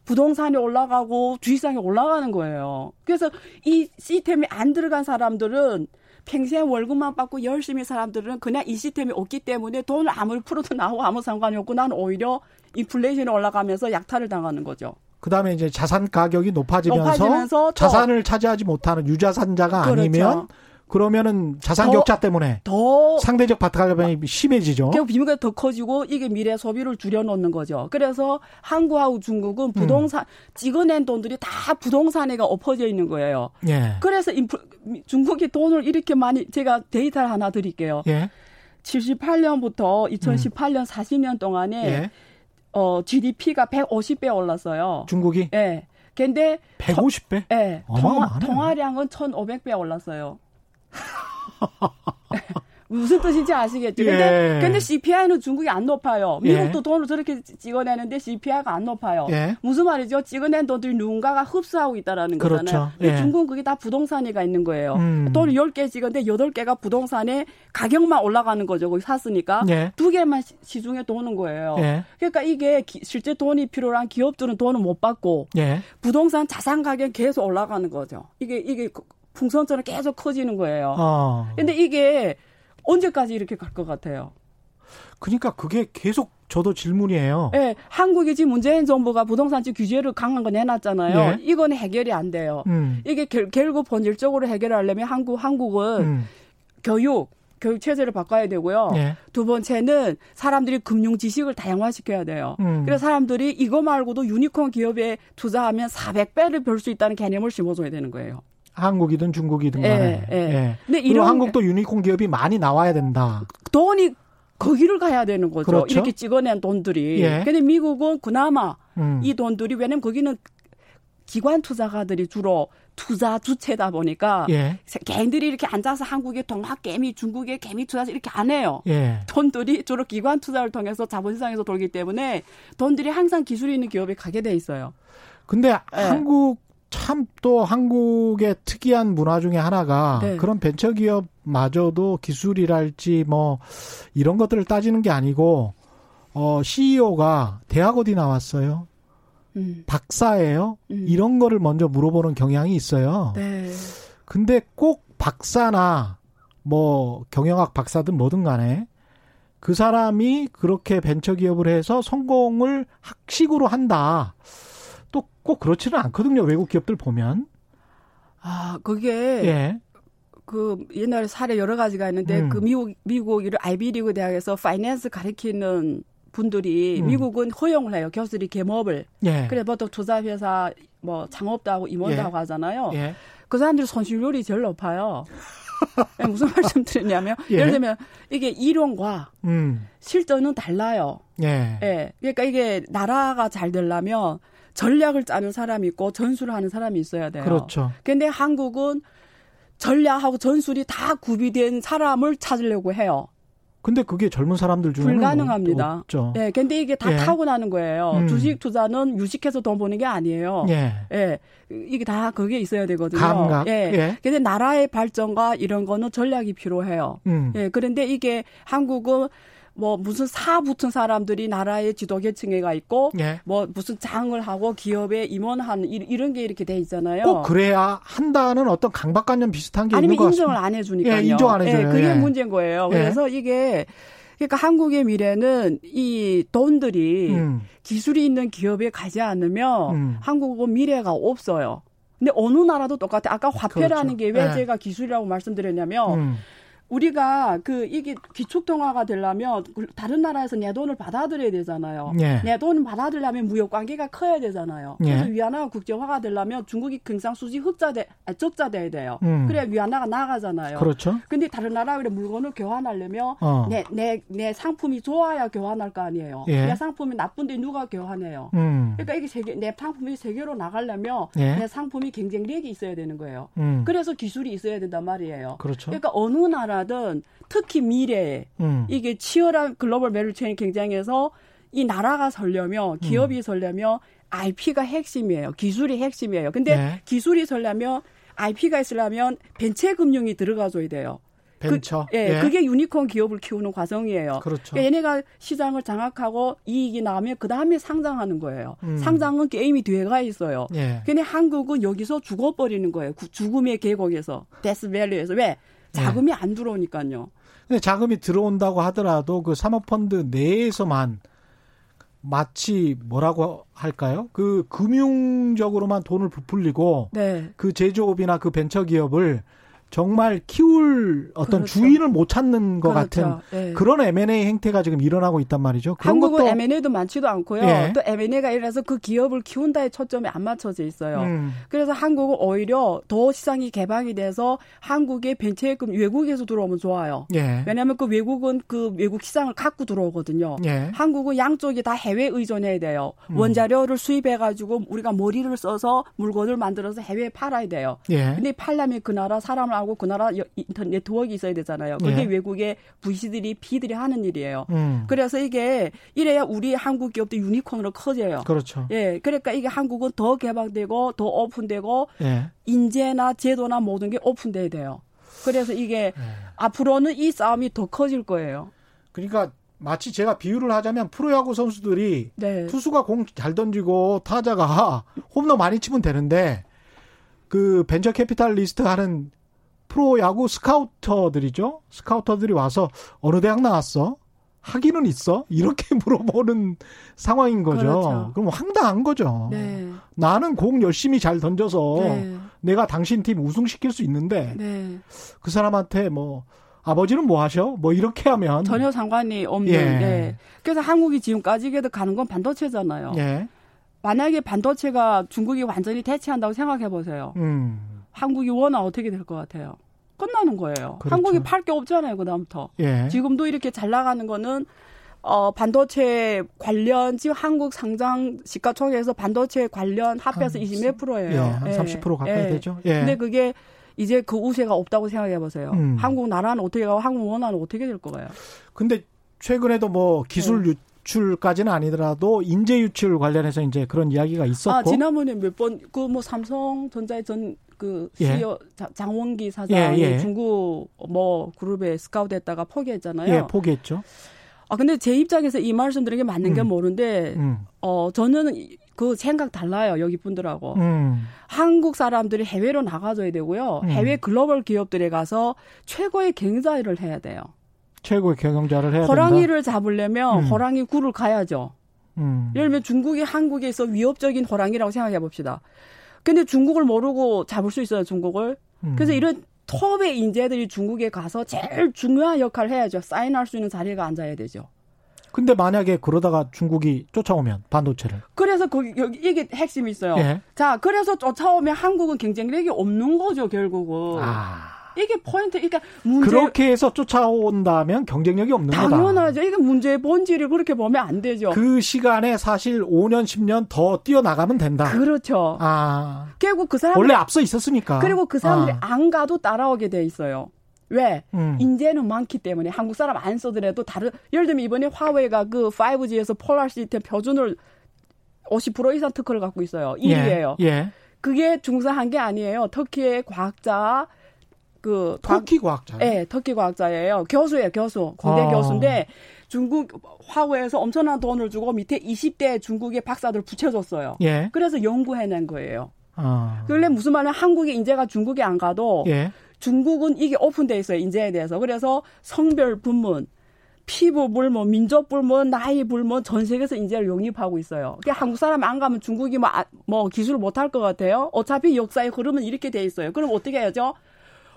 S3: 부동산이 올라가고 주식시장이 올라가는 거예요. 그래서 이 시스템이 안 들어간 사람들은 평생 월급만 받고 열심히 사람들은 그냥 이 시스템이 없기 때문에 돈을 아무리 풀어도 나하고 아무 상관이 없고 나는 오히려 인플레이션이 올라가면서 약탈을 당하는 거죠.
S1: 그다음에 이제 자산 가격이 높아지면서, 높아지면서 자산을 차지하지 못하는 유자산자가 그렇죠. 아니면 그러면은 자산 더, 격차 때문에 더 상대적 바탕감이 심해지죠.
S3: 결국 비밀가 더 커지고 이게 미래 소비를 줄여놓는 거죠. 그래서 한국하고 중국은 음. 부동산 음. 찍어낸 돈들이 다 부동산에가 엎어져 있는 거예요. 예. 그래서 인프, 중국이 돈을 이렇게 많이 제가 데이터를 하나 드릴게요. 예. 78년부터 2018년 음. 40년 동안에 예. 어, GDP가 150배 올랐어요.
S1: 중국이?
S3: 예. 네. 근데
S1: 150배?
S3: 예. 네. 통화, 통화량은 1,500배 올랐어요. 무슨 뜻인지 아시겠죠? 근데, 예. 근데 CPI는 중국이 안 높아요. 미국도 예. 돈을 저렇게 찍어내는데 CPI가 안 높아요. 예. 무슨 말이죠? 찍어낸 돈들이 누군가가 흡수하고 있다라는 그렇죠. 거잖아요. 예. 중국은 그게 다 부동산이가 있는 거예요. 음. 돈을 10개 찍었는데 8개가 부동산에 가격만 올라가는 거죠. 거기 샀으니까. 예. 두 개만 시중에 도는 거예요. 예. 그러니까 이게 기, 실제 돈이 필요한 기업들은 돈을 못 받고 부동산 자산 가격 계속 올라가는 거죠. 이게, 이게 풍선처럼 계속 커지는 거예요. 어. 근데 이게 언제까지 이렇게 갈 것 같아요?
S1: 그러니까 그게 계속 저도 질문이에요.
S3: 네, 한국이 지금 문재인 정부가 부동산지 규제를 강한 건 해놨잖아요. 네. 이건 해결이 안 돼요. 음. 이게 결, 결국 본질적으로 해결하려면 한국 한국은 음. 교육 교육 체제를 바꿔야 되고요. 네. 두 번째는 사람들이 금융 지식을 다양화시켜야 돼요. 음. 그래서 사람들이 이거 말고도 유니콘 기업에 투자하면 400배를 벌 수 있다는 개념을 심어줘야 되는 거예요.
S1: 한국이든 중국이든 간에. 예, 예. 예. 근데 이런 한국도 유니콘 기업이 많이 나와야 된다.
S3: 돈이 거기를 가야 되는 거죠. 그렇죠? 이렇게 찍어낸 돈들이. 예. 근데 미국은 그나마 음. 이 돈들이 왜냐면 거기는 기관 투자가들이 주로 투자 주체다 보니까 예. 개인들이 이렇게 앉아서 한국의 동학 개미, 중국의 개미 투자 이렇게 안 해요. 예. 돈들이 주로 기관 투자를 통해서 자본시장에서 돌기 때문에 돈들이 항상 기술이 있는 기업에 가게 돼 있어요.
S1: 근데 예. 한국 참 또 한국의 특이한 문화 중에 하나가 네. 그런 벤처 기업마저도 기술이랄지 뭐 이런 것들을 따지는 게 아니고 어 CEO가 대학 어디 나왔어요? 음. 박사예요? 음. 이런 거를 먼저 물어보는 경향이 있어요. 네. 근데 꼭 박사나 뭐 경영학 박사든 뭐든 간에 그 사람이 그렇게 벤처 기업을 해서 성공을 학식으로 한다. 또꼭 그렇지는 않거든요. 외국 기업들 보면.
S3: 아, 그게 예. 그 옛날에 사례 여러 가지가 있는데 음. 그 미국 미국 아이비리그 대학에서 파이낸스 가르치는 분들이 음. 미국은 허용을 해요. 교수들이 개업을. 예. 그래 보통 투자회사 뭐 창업도 하고 임원도 예. 하고 하잖아요. 예. 그 사람들 손실률이 제일 높아요. 예, 무슨 말씀 드렸냐면 예. 를 들면 이게 이론과 음. 실전은 달라요. 예. 예. 그러니까 이게 나라가 잘 되려면 전략을 짜는 사람이 있고 전술을 하는 사람이 있어야 돼요.
S1: 그렇죠.
S3: 근데 한국은 전략하고 전술이 다 구비된 사람을 찾으려고 해요.
S1: 근데 그게 젊은 사람들 중에
S3: 불가능합니다. 없죠. 예, 근데 이게 다 예. 타고나는 거예요. 음. 주식 투자는 유식해서 돈 버는 게 아니에요. 예. 예. 이게 다 그게 있어야 되거든요.
S1: 감각.
S3: 예. 예. 근데 나라의 발전과 이런 거는 전략이 필요해요. 음. 예. 그런데 이게 한국은 뭐 무슨 사 붙은 사람들이 나라의 지도계층에 가 있고 예. 뭐 무슨 장을 하고 기업에 임원하는 이런 게 이렇게 돼 있잖아요.
S1: 꼭 그래야 한다는 어떤 강박관념 비슷한 게
S3: 있는
S1: 것.
S3: 인정을 안 해주니까요.
S1: 예, 인정 안 해줘요.
S3: 예, 그게 예. 문제인 거예요. 예. 그래서 이게 그러니까 한국의 미래는 이 돈들이 음. 기술이 있는 기업에 가지 않으면 음. 한국은 미래가 없어요. 근데 어느 나라도 똑같아. 아까 화폐라는 그렇죠. 게왜 예. 제가 기술이라고 말씀드렸냐면 음. 우리가 그 이게 기축통화가 되려면 그 다른 나라에서 내 돈을 받아들여야 되잖아요. 예. 내 돈을 받아들려면 무역 관계가 커야 되잖아요. 예. 그래서 위안화가 국제화가 되려면 중국이 경상 수지 흑자 돼, 아, 적자 돼야 돼요. 음. 그래야 위안화가 나가잖아요.
S1: 그렇죠.
S3: 근데 다른 나라의 물건을 교환하려면 어. 내, 내, 내 상품이 좋아야 교환할 거 아니에요. 예. 내 상품이 나쁜데 누가 교환해요. 음. 그러니까 이게 세계, 내 상품이 세계로 나가려면 예. 내 상품이 경쟁력이 있어야 되는 거예요. 음. 그래서 기술이 있어야 된단 말이에요.
S1: 그렇죠.
S3: 그러니까 어느 나라 나라든 특히 미래에 음. 이게 치열한 글로벌 value chain 경쟁에서 이 나라가 설려면 기업이 음. 설려면 IP가 핵심이에요. 기술이 핵심이에요. 근데 네. 기술이 설려면 IP가 있으려면 벤처 금융이 들어가줘야 돼요.
S1: 벤처.
S3: 그, 예, 예, 그게 유니콘 기업을 키우는 과정이에요.
S1: 그렇죠.
S3: 그러니까 얘네가 시장을 장악하고 이익이 나면 그 다음에 상장하는 거예요. 음. 상장은 게임이 뒤에가 있어요. 예. 근데 한국은 여기서 죽어버리는 거예요. 죽음의 계곡에서 데스밸리에서 왜? 자금이 네. 안 들어오니까요.
S1: 근데 자금이 들어온다고 하더라도 그 사모펀드 내에서만 마치 뭐라고 할까요? 그 금융적으로만 돈을 부풀리고 네. 그 제조업이나 그 벤처 기업을 정말 키울 어떤 그렇죠. 주인을 못 찾는 것 그렇죠. 같은 네. 그런 M&A 행태가 지금 일어나고 있단 말이죠.
S3: 그런 한국은 것도 M&A도 많지도 않고요. 예. 또 M&A가 일어나서 그 기업을 키운다의 초점이 안 맞춰져 있어요. 음. 그래서 한국은 오히려 더 시장이 개방이 돼서 한국의 벤처금 외국에서 들어오면 좋아요. 예. 왜냐하면 그 외국은 그 외국 시장을 갖고 들어오거든요. 예. 한국은 양쪽이 다 해외 의존해야 돼요. 음. 원자료를 수입해가지고 우리가 머리를 써서 물건을 만들어서 해외에 팔아야 돼요. 예. 근데 팔려면 그 나라 사람을 하고 그 나라 인터넷 네트워크 있어야 되잖아요. 그게 예. 외국의 VC들이 B들이 하는 일이에요. 음. 그래서 이게 이래야 우리 한국 기업도 유니콘으로 커져요.
S1: 그렇죠.
S3: 예, 그러니까 이게 한국은 더 개방되고 더 오픈되고 예. 인재나 제도나 모든 게 오픈돼야 돼요. 그래서 이게 예. 앞으로는 이 싸움이 더 커질 거예요.
S1: 그러니까 마치 제가 비유를 하자면 프로야구 선수들이 네. 투수가 공 잘 던지고 타자가 홈런 많이 치면 되는데 그 venture capitalist 하는 프로야구 스카우터들이죠. 스카우터들이 와서 어느 대학 나왔어? 학위는 있어? 이렇게 물어보는 상황인 거죠. 그렇죠. 그럼 황당한 거죠. 네. 나는 공 열심히 잘 던져서 네. 내가 당신 팀 우승시킬 수 있는데 네. 그 사람한테 뭐 아버지는 뭐 하셔? 뭐 이렇게 하면
S3: 전혀 상관이 없는. 예. 네. 그래서 한국이 지금까지 가는 건 반도체잖아요. 예. 만약에 반도체가 중국이 완전히 대체한다고 생각해 보세요. 음. 한국이 원화 어떻게 될 것 같아요? 끝나는 거예요. 그렇죠. 한국이 팔 게 없잖아요, 그다음부터. 예. 지금도 이렇게 잘 나가는 거는 어, 반도체 관련 지금 한국 상장 시가총액에서 반도체 관련 합해서 20몇 프로예요.
S1: 예, 한 30% 가까이
S3: 예.
S1: 되죠. 예.
S3: 근데 그게 이제 그 우세가 없다고 생각해 보세요.
S1: 음.
S3: 한국 나라는 어떻게 가고 한국 원화는 어떻게 될 거예요?
S1: 근데 최근에도 뭐 기술
S3: 네.
S1: 유출까지는 아니더라도 인재 유출 관련해서 이제 그런 이야기가 있었고
S3: 아, 지난번에 몇 번 그 뭐 삼성전자의 전그
S1: 예.
S3: CEO 자- 장원기 사장이
S1: 예, 예.
S3: 중국 뭐 그룹에 스카우트했다가 포기했잖아요.
S1: 예, 포기했죠.
S3: 아 근데 제 입장에서 이 말씀 드린 게 맞는 게
S1: 음.
S3: 모르는데
S1: 음.
S3: 어 저는 이- 그 생각 달라요 여기 분들하고
S1: 음.
S3: 한국 사람들이 해외로 나가줘야 되고요
S1: 음.
S3: 해외 글로벌 기업들에 가서 최고의 경자를 해야 돼요
S1: 최고의 경영자를 해야 된다.
S3: 호랑이를 잡으려면
S1: 음.
S3: 호랑이 굴을 가야죠
S1: 음.
S3: 예를 들면 중국이 한국에서 위협적인 호랑이라고 생각해 봅시다 근데 중국을 모르고 잡을 수 있어요 중국을
S1: 음.
S3: 그래서 이런 톱의 인재들이 중국에 가서 제일 중요한 역할을 해야죠 사인할 수 있는 자리에 앉아야 되죠
S1: 근데 만약에 그러다가 중국이 쫓아오면 반도체를
S3: 그래서 거기 여기 이게 핵심이 있어요.
S1: 예.
S3: 자, 그래서 쫓아오면 한국은 경쟁력이 없는 거죠, 결국은.
S1: 아.
S3: 이게 포인트. 그러니까 문제
S1: 그렇게 해서 쫓아온다면 경쟁력이 없는 거다.
S3: 당연하죠. 이게 문제의 본질을 그렇게 보면 안 되죠.
S1: 그 시간에 사실 5년 10년 더 뛰어나가면 된다.
S3: 렇죠
S1: 아.
S3: 결국 그 사람
S1: 원래 앞서 있었으니까.
S3: 그리고 그 사람들이
S1: 아.
S3: 안 가도 따라오게 돼 있어요. 왜?
S1: 음.
S3: 인재는 많기 때문에 한국 사람 안 쓰더라도 다른 예를 들면 이번에 화웨이가 그 5G에서 폴라 시스템 표준을 50% 이상 특허를 갖고 있어요. 1위예요.
S1: 예. 예.
S3: 그게 중사한 게 아니에요. 터키의 과학자 그
S1: 터키 과학자.
S3: 예, 터키 과학자예요. 교수예요, 교수. 공대
S1: 아.
S3: 교수인데 중국 화웨이에서 엄청난 돈을 주고 밑에 20대 중국의 박사들 붙여줬어요.
S1: 예.
S3: 그래서 연구해낸 거예요.
S1: 아.
S3: 그런데 무슨 말이냐 한국의 인재가 중국에 안 가도
S1: 예.
S3: 중국은 이게 오픈돼 있어요 인재에 대해서 그래서 성별 불문 피부 불문 민족 불문 나이 불문 전 세계에서 인재를 영입하고 있어요 그러니까 한국 사람 안 가면 중국이 뭐, 아- 뭐 기술을 못 할 것 같아요 어차피 역사의 흐름은 이렇게 돼 있어요 그럼 어떻게 해야죠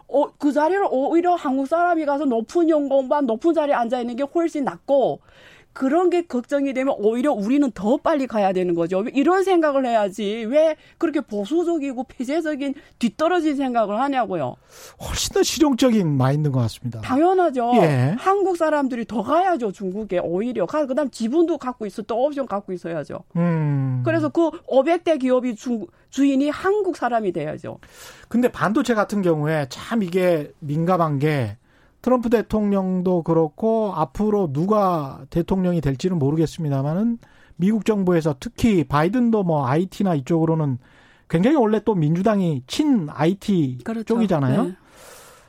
S3: 어, 그 자리를 오히려 한국 사람이 가서 높은 연봉반 높은 자리에 앉아 있는 게 훨씬 낫고 그런 게 걱정이 되면 오히려 우리는 더 빨리 가야 되는 거죠. 이런 생각을 해야지 왜 그렇게 보수적이고 폐쇄적인 뒤떨어진 생각을 하냐고요.
S1: 훨씬 더 실용적인 마인드인 것 같습니다.
S3: 당연하죠.
S1: 예.
S3: 한국 사람들이 더 가야죠 중국에 오히려. 가 그다음 지분도 갖고 있어 또 옵션 갖고 있어야죠.
S1: 음.
S3: 그래서 그 500대 기업이 주, 주인이 한국 사람이 돼야죠.
S1: 근데 반도체 같은 경우에 참 이게 민감한 게 트럼프 대통령도 그렇고 앞으로 누가 대통령이 될지는 모르겠습니다만은 미국 정부에서 특히 바이든도 뭐 IT나 이쪽으로는 굉장히 원래 또 민주당이 친 IT
S3: 그렇죠.
S1: 쪽이잖아요.
S3: 네.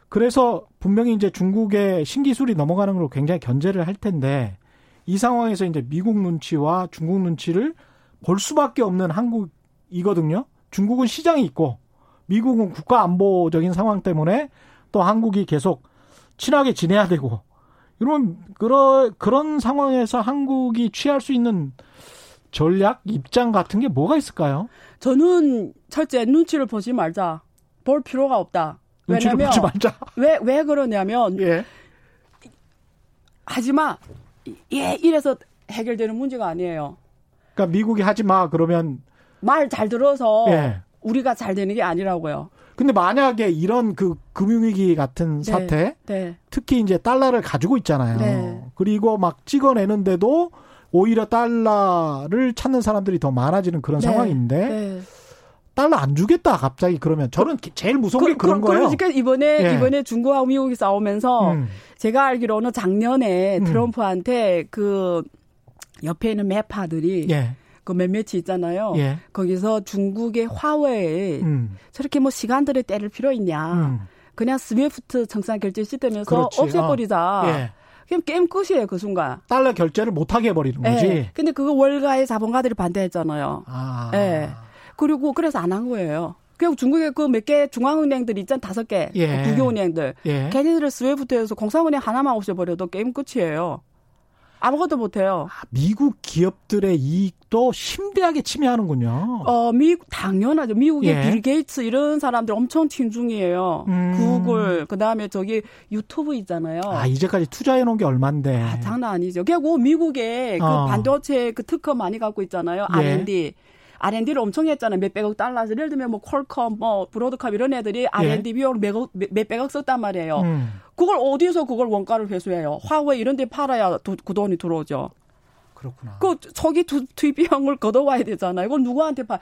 S1: 그래서 분명히 이제 중국의 신기술이 넘어가는 걸 굉장히 견제를 할 텐데 이 상황에서 이제 미국 눈치와 중국 눈치를 볼 수밖에 없는 한국이거든요. 중국은 시장이 있고 미국은 국가 안보적인 상황 때문에 또 한국이 계속 친하게 지내야 되고 이런 그런 그런 상황에서 한국이 취할 수 있는 전략 입장 같은 게 뭐가 있을까요?
S3: 저는 첫째 눈치를 보지 말자. 볼 필요가 없다. 왜냐면
S1: 보지 말자.
S3: 왜, 왜 그러냐면
S1: 예.
S3: 하지 마. 예, 이래서 해결되는 문제가 아니에요.
S1: 그러니까 미국이 하지 마 그러면
S3: 말 잘 들어서
S1: 예.
S3: 우리가 잘 되는 게 아니라고요.
S1: 근데 만약에 이런 그 금융위기 같은
S3: 네.
S1: 사태,
S3: 네.
S1: 특히 이제 달러를 가지고 있잖아요.
S3: 네.
S1: 그리고 막 찍어내는데도 오히려 달러를 찾는 사람들이 더 많아지는 그런
S3: 네.
S1: 상황인데
S3: 네.
S1: 달러 안 주겠다 갑자기 그러면 저는 제일 무서운 게 그런 거예요.
S3: 그러니까 이번에
S1: 예.
S3: 이번에 중국하고 미국이 싸우면서
S1: 음.
S3: 제가 알기로는 작년에
S1: 음.
S3: 트럼프한테 그 옆에 있는 매파들이
S1: 예.
S3: 그 몇몇이 있잖아요.
S1: 예.
S3: 거기서 중국의 화웨이
S1: 음.
S3: 저렇게 뭐 시간들을 때릴 필요 있냐.
S1: 음.
S3: 그냥 스위프트 청산 결제 시스템에서
S1: 그렇지.
S3: 없애버리자.
S1: 예.
S3: 그냥 게임 끝이에요 그 순간.
S1: 달러 결제를 못 하게 해 버리는 거지.
S3: 예. 근데 그거 월가의 자본가들이 반대했잖아요.
S1: 아.
S3: 예. 그리고 그래서 안 한 거예요. 결국 중국에 그몇 개 중앙은행들 있잖아 다섯 개
S1: 예.
S3: 그 국유은행들
S1: 예.
S3: 걔네들을 SWIFT에서 공상은행 하나만 없애버려도 게임 끝이에요. 아무것도 못해요.
S1: 아, 미국 기업들의 이익도 심대하게 침해하는군요.
S3: 어, 미국 당연하죠. 미국의
S1: 예.
S3: 빌 게이츠 이런 사람들 엄청 친중이에요.
S1: 음.
S3: 구글 그다음에 저기 유튜브 있잖아요.
S1: 아, 이제까지 투자해 놓은 게 얼만데.
S3: 아, 장난 아니죠. 결국 미국에 그
S1: 어.
S3: 반도체 그 특허 많이 갖고 있잖아요.
S1: 예.
S3: R&D. R&D를 엄청 했잖아요. 몇백억 달러. 예를 들면 뭐 퀄컴, 뭐 브로드컴 이런 애들이 R&D 예. 비용을 몇억, 몇백억 썼단 말이에요. 음. 그걸 어디서 그걸 원가를 회수해요? 화웨이 이런 데 팔아야 도, 그 돈이 들어오죠.
S1: 그렇구나.
S3: 그 저기 투입 비용을 걷어와야 되잖아요. 이걸 누구한테 파?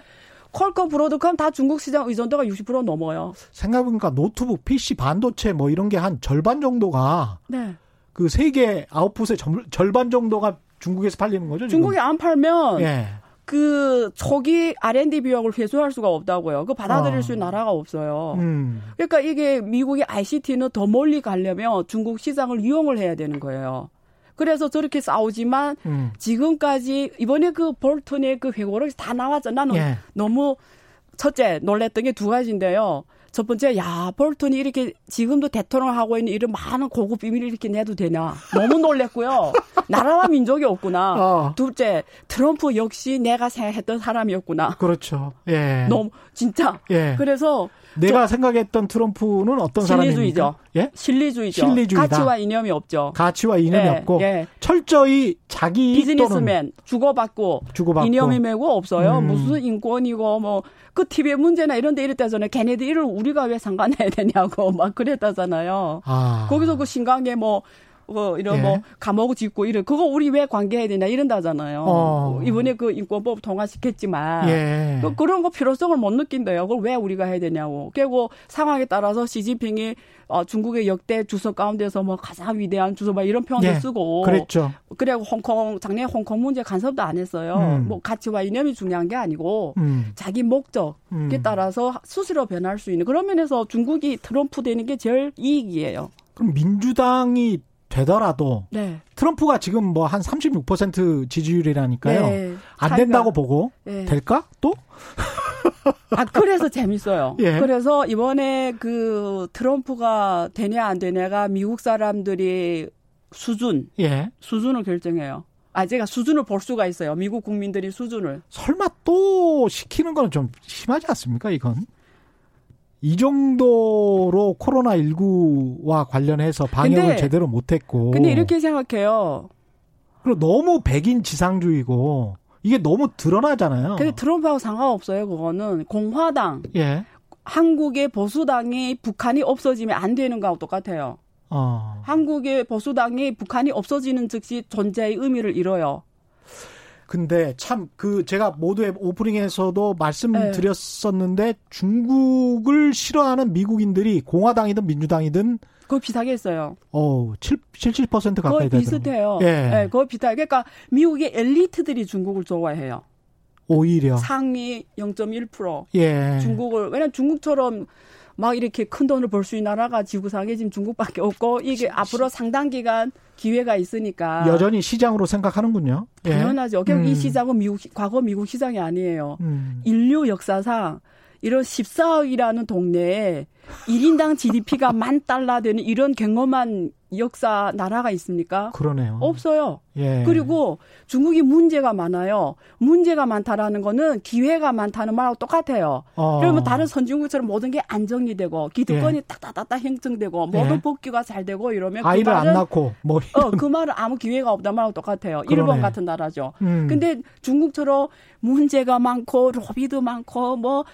S3: 퀄컴 브로드컴 다 중국 시장 의존도가 60% 넘어요.
S1: 생각해보니까 노트북, PC, 반도체 뭐 이런 게 한 절반 정도가 네. 그 세계 아웃풋의 절반 정도가 중국에서 팔리는 거죠.
S3: 지금? 중국에 안 팔면 예. 그 저기 R&D 비용을 회수할 수가 없다고요. 그 받아들일 아. 수 있는 나라가 없어요. 음. 그러니까 이게 미국의 ICT는 더 멀리 가려면 중국 시장을 이용을 해야 되는 거예요. 그래서 저렇게 싸우지만 음. 지금까지 이번에 그 볼턴의 그 회고록이 다 나왔죠. 나는 예. 너무 첫째 놀랬던 게 두 가지인데요. 첫 번째, 야, 볼턴이 이렇게 지금도 대통령 하고 있는 이런 많은 고급 비밀을 이렇게 내도 되냐. 너무 놀랬고요. 나라와 민족이 없구나. 어. 둘째, 트럼프 역시 내가 생각했던 사람이었구나.
S1: 그렇죠. 예.
S3: 너무, 진짜. 예. 그래서
S1: 내가 생각했던 트럼프는 어떤 사람입니까?
S3: 예? 실리주의죠. 실리주의다. 가치와 이념이 없죠.
S1: 가치와 이념이 예, 없고 예. 철저히 자기
S3: 비즈니스맨 주고받고, 주고받고 이념이 매고 없어요. 음. 무슨 인권이고 뭐 그 TV의 문제나 이런 데 이랬다잖아요. 걔네들 이를 우리가 왜 상관해야 되냐고 막 그랬다잖아요. 아. 거기서 그 신강에 뭐 뭐 이런 예. 뭐 감옥 짓고 이런 그거 우리 왜 관계해야 되냐 이런다잖아요. 어. 이번에 그 인권법 통과시켰지만 예. 그, 그런 거 필요성을 못 느낀대요. 그걸 왜 우리가 해야 되냐고. 그리고 상황에 따라서 시진핑이 어, 중국의 역대 주석 가운데서 뭐 가장 위대한 주석 막 이런 표현도 예. 쓰고
S1: 그랬죠.
S3: 그리고 홍콩 작년에 홍콩 문제 간섭도 안 했어요. 음. 뭐 가치와 이념이 중요한 게 아니고 음. 자기 목적에 음. 따라서 수시로 변할 수 있는 그런 면에서 중국이 트럼프 되는 게 제일 이익이에요.
S1: 그럼 민주당이 되더라도 네. 트럼프가 지금 뭐 한 36% 지지율이라니까요. 네. 안 된다고 보고 네. 될까? 또?
S3: 아 그래서 재밌어요. 예. 그래서 이번에 그 트럼프가 되냐 안 되냐가 미국 사람들이 수준, 예. 수준을 결정해요. 아, 제가 수준을 볼 수가 있어요. 미국 국민들이 수준을.
S1: 설마 또 시키는 거는 좀 심하지 않습니까, 이건? 이 정도로 코로나19와 관련해서 방역을 근데, 제대로 못했고.
S3: 근데 이렇게 생각해요.
S1: 그리고 너무 백인 지상주의고 이게 너무 드러나잖아요.
S3: 근데 트럼프하고 상관없어요. 그거는 공화당. 예. 한국의 보수당이 북한이 없어지면 안 되는 거하고 똑같아요. 어. 한국의 보수당이 북한이 없어지는 즉시 존재의 의미를 잃어요.
S1: 근데 참 그 제가 모두의 오프닝에서도 말씀드렸었는데 네. 중국을 싫어하는 미국인들이 공화당이든 민주당이든
S3: 그거 비슷하게 했어요.
S1: 어, 7, 77% 가까이
S3: 되더라고요. 비슷해요. 예. 네, 그거 비슷하게. 그러니까 미국의 엘리트들이 중국을 좋아해요.
S1: 오히려
S3: 상위 0.1% 예. 중국을 왜냐면 중국처럼 막 이렇게 큰 돈을 벌 수 있는 나라가 지구상에 지금 중국밖에 없고 이게 시, 앞으로 상당 기간 기회가 있으니까
S1: 여전히 시장으로 생각하는군요.
S3: 예. 당연하죠. 예. 음. 이 시장은 미국 과거 미국 시장이 아니에요. 음. 인류 역사상 이런 14억이라는 동네에 1인당 GDP가 만 달러 되는 이런 경험한 역사 나라가 있습니까?
S1: 그러네요.
S3: 없어요. 예. 그리고 중국이 문제가 많아요. 문제가 많다라는 거는 기회가 많다는 말하고 똑같아요. 어. 그러면 다른 선진국처럼 모든 게 안정이 되고 기득권이 예. 딱딱딱딱 형성되고 모든 예. 복귀가 잘 되고 이러면
S1: 그 아이를 그 말은, 안 낳고 뭐
S3: 어, 그 말은 아무 기회가 없다는 말하고 똑같아요. 그러네. 일본 같은 나라죠. 음. 근데 중국처럼 문제가 많고 로비도 많고 뭐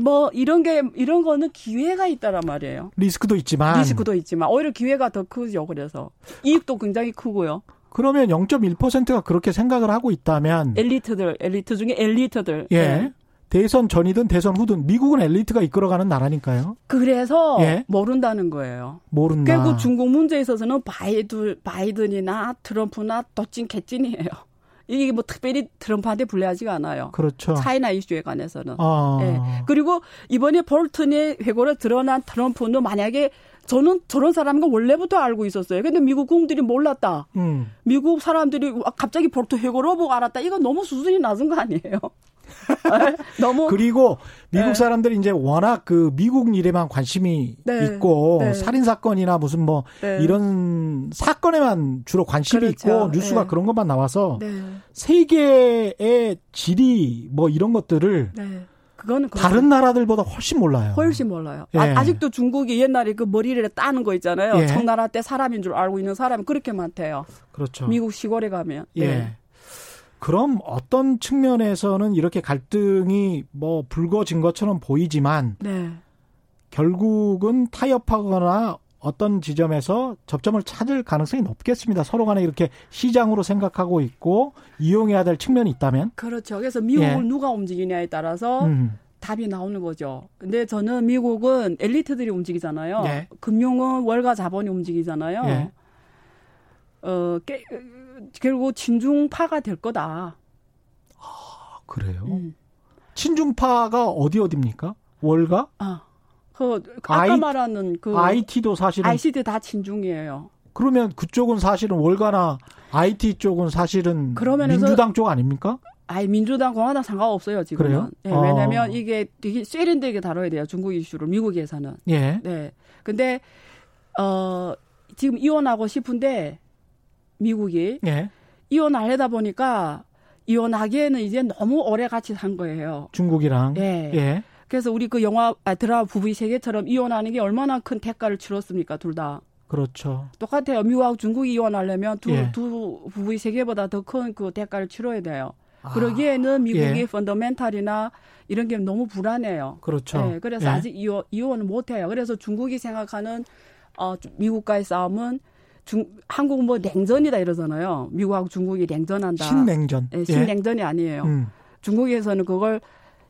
S3: 뭐 이런 게 이런 거는 기회가 있다란 말이에요.
S1: 리스크도 있지만
S3: 리스크도 있지만 오히려 기회가 더 크죠. 그래서 이익도 굉장히 크고요.
S1: 그러면 0.1%가 그렇게 생각을 하고 있다면
S3: 엘리트들 엘리트 중에 엘리트들
S1: 예. 네. 대선 전이든 대선 후든 미국은 엘리트가 이끌어가는 나라니까요.
S3: 그래서 예? 모른다는 거예요.
S1: 모른다.
S3: 결국 중국 문제에 있어서는 바이든, 바이든이나 트럼프나 도찐 개찐이에요. 이게 뭐 특별히 트럼프한테 불리하지가 않아요.
S1: 그렇죠.
S3: 차이나 이슈에 관해서는. 아. 네. 그리고 이번에 볼튼의 회고로 드러난 트럼프는 만약에 저는 저런 사람인 거 원래부터 알고 있었어요. 근데 미국 국민들이 몰랐다. 음. 미국 사람들이 갑자기 볼트 회고로 보고 알았다. 이거 너무 수준이 낮은 거 아니에요?
S1: 너무 그리고 미국 네. 사람들이 이제 워낙 그 미국 일에만 관심이 네. 있고 네. 살인 사건이나 무슨 뭐 네. 이런 사건에만 주로 관심이 그렇죠. 있고 뉴스가 네. 그런 것만 나와서 네. 세계의 질이 뭐 이런 것들을 그거는 다른 나라들보다 훨씬 몰라요.
S3: 훨씬 몰라요. 예. 아, 직도 중국이 옛날에 그 머리를 따는 거 있잖아요. 예. 청나라 때 사람인 줄 알고 있는 사람이 그렇게 많대요.
S1: 그렇죠.
S3: 미국 시골에 가면.
S1: 예. 그럼 어떤 측면에서는 이렇게 갈등이 뭐 불거진 것처럼 보이지만 네. 결국은 타협하거나 어떤 지점에서 접점을 찾을 가능성이 높겠습니다. 서로 간에 이렇게 시장으로 생각하고 있고 이용해야 될 측면이 있다면.
S3: 그렇죠. 그래서 미국을 예. 누가 움직이냐에 따라서 음. 답이 나오는 거죠. 근데 저는 미국은 엘리트들이 움직이잖아요. 예. 금융은 월가 자본이 움직이잖아요. 예. 어, 깨, 결국 친중파가 될 거다.
S1: 아, 그래요? 음. 친중파가 어디 어디입니까? 월가?
S3: 아. 그 아까 I, 말하는 그
S1: IT도 사실은
S3: ICT 다 친중이에요.
S1: 그러면 그쪽은 사실은 월가나 IT 쪽은 사실은 민주당 쪽 아닙니까?
S3: 아니 민주당 공화당 상관없어요 지금은. 네, 어. 왜냐하면 이게 되게 세련되게 다뤄야 돼요 중국 이슈를 미국에서는. 예. 네. 근데 어 지금 이혼하고 싶은데 미국이 예. 이혼하려다 보니까 이혼하기에는 이제 너무 오래 같이 산 거예요.
S1: 중국이랑. 예. 예.
S3: 그래서 우리 그 영화 아, 드라마 부부의 세계처럼 이혼하는 게 얼마나 큰 대가를 치렀습니까, 둘 다.
S1: 그렇죠.
S3: 똑같아요. 미국하고 중국이 이혼하려면 두, 예. 두 부부의 세계보다 더 큰 그 대가를 치러야 돼요. 아. 그러기에는 미국의 예. 펀더멘탈이나 이런 게 너무 불안해요.
S1: 그렇죠.
S3: 네, 그래서 예. 아직 이혼, 이혼을 못 해요. 그래서 중국이 생각하는 어, 미국과의 싸움은 중, 한국은 뭐 냉전이다 이러잖아요. 미국하고 중국이 냉전한다.
S1: 신냉전.
S3: 네, 신냉전이 아니에요. 음. 중국에서는 그걸